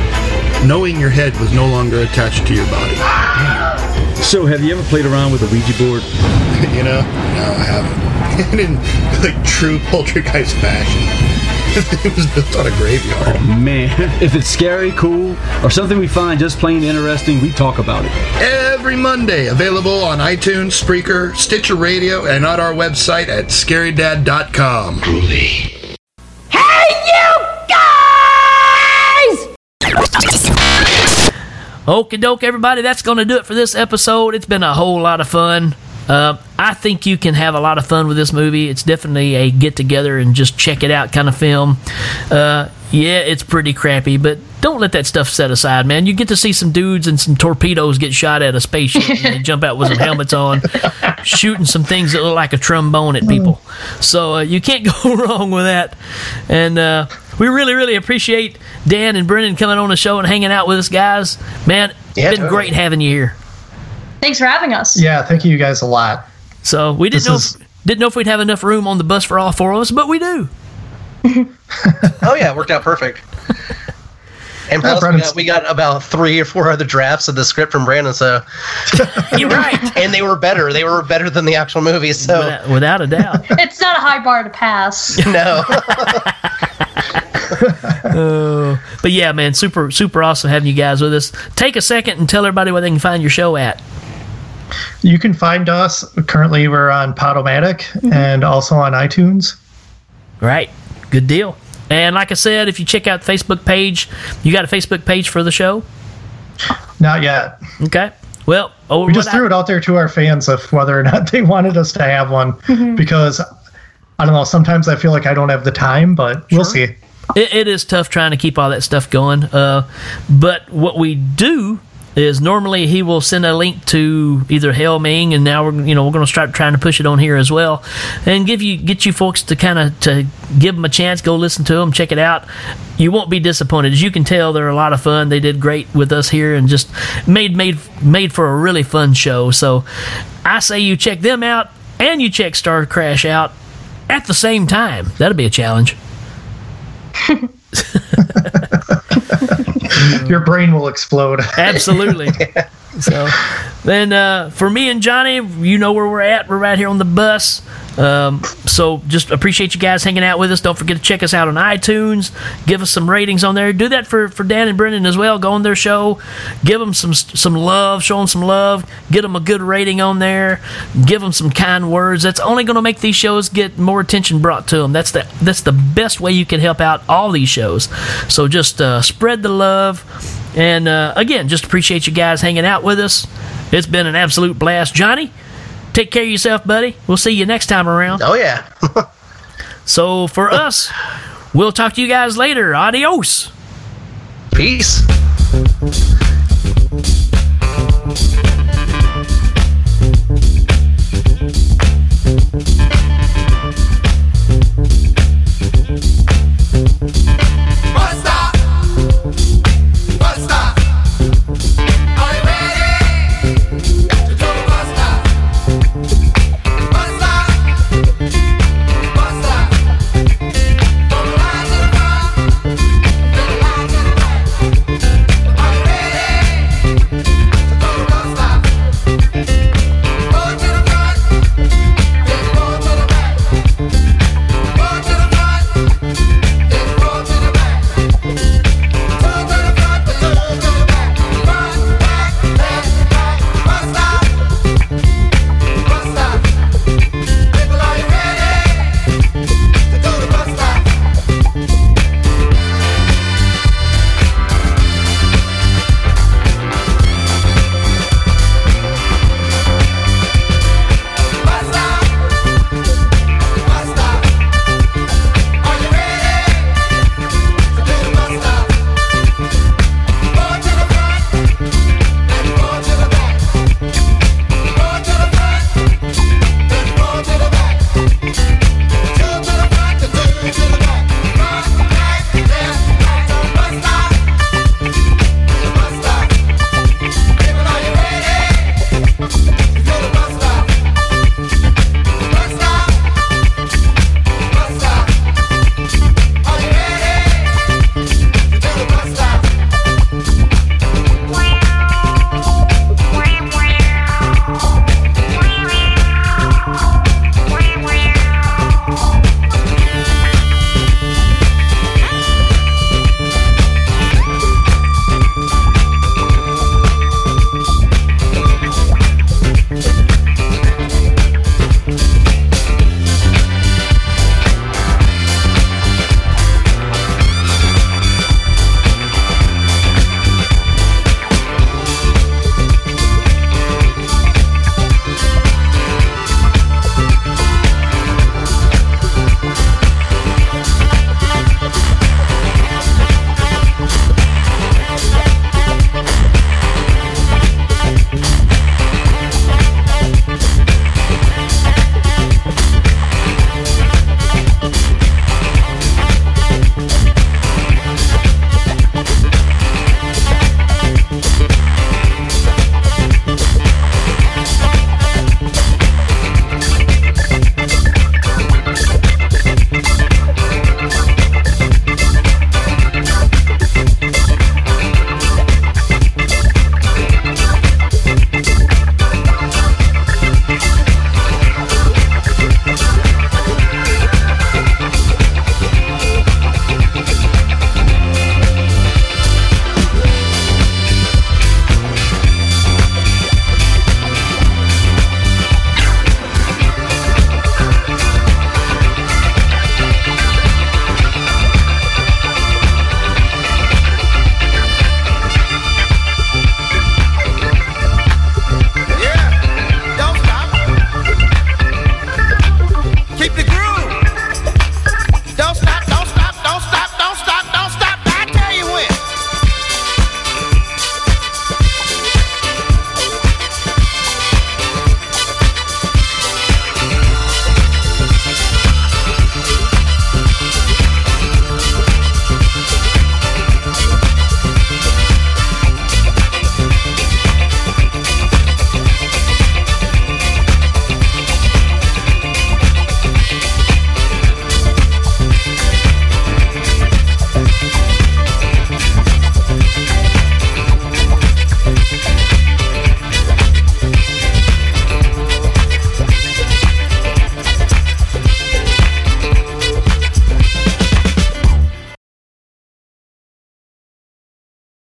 knowing your head was no longer attached to your body. So, have you ever played around with a Ouija board? you know? No, I haven't. in like true poltergeist fashion. It was built on a graveyard. Oh, man. If it's scary, cool, or something we find just plain interesting, we talk about it. Every Monday, available on iTunes, Spreaker, Stitcher Radio, and on our website at scarydad.com. Truly. Hey, you guys! Okie doke, everybody. That's going to do it for this episode. It's been a whole lot of fun. Uh, I think you can have a lot of fun with this movie. It's definitely a get together and just check it out kind of film. Uh, yeah, it's pretty crappy, but don't let that stuff set aside, man. You get to see some dudes and some torpedoes get shot at a spaceship and they jump out with some helmets on, shooting some things that look like a trombone at people. So uh, you can't go wrong with that. And uh, we really, really appreciate Dan and Brendan coming on the show and hanging out with us, guys. Man, it's been totally. great having you here. Thanks for having us. Yeah, thank you guys a lot. So we didn't This know is- if, didn't know if we'd have enough room on the bus for all four of us, but we do. oh yeah, it worked out perfect. And plus, we got, we got about three or four other drafts of the script from Brandon. So you're right, and they were better. They were better than the actual movie. So without, without a doubt, it's not a high bar to pass. no. Uh, but yeah, man, super super awesome having you guys with us. Take a second and tell everybody where they can find your show at. You can find us currently. We're on Podomatic and also on iTunes. Right, good deal. And like I said, if you check out the Facebook page, you got a Facebook page for the show. Not yet. Okay. Well, over we just what I- threw it out there to our fans of whether or not they wanted us to have one because I don't know. Sometimes I feel like I don't have the time, but we'll see. It, it is tough trying to keep all that stuff going. Uh, but what we do is normally he will send a link to either Hell Ming, and now we're you know we're going to start trying to push it on here as well, and give you get you folks to kind of to give them a chance, go listen to them, check it out. You won't be disappointed. As you can tell, they're a lot of fun. They did great with us here, and just made made made for a really fun show. So I say you check them out, and you check Starcrash out at the same time. That'll be a challenge. Your brain will explode. Absolutely. So then uh, for me and Johnny, you know where we're at. We're right here on the bus. Um, so just appreciate you guys hanging out with us. Don't forget to check us out on iTunes. Give us some ratings on there. Do that for, for Dan and Brendan as well. Go on their show. Give them some some love. Show them some love. Get them a good rating on there. Give them some kind words. That's only going to make these shows get more attention brought to them. That's the that's the best way you can help out all these shows. So just uh, spread the love. And uh, again, just appreciate you guys hanging out with us. It's been an absolute blast. Johnny, Take care of yourself, buddy. We'll see you next time around. Oh, yeah. so for us, we'll talk to you guys later. Adios. Peace.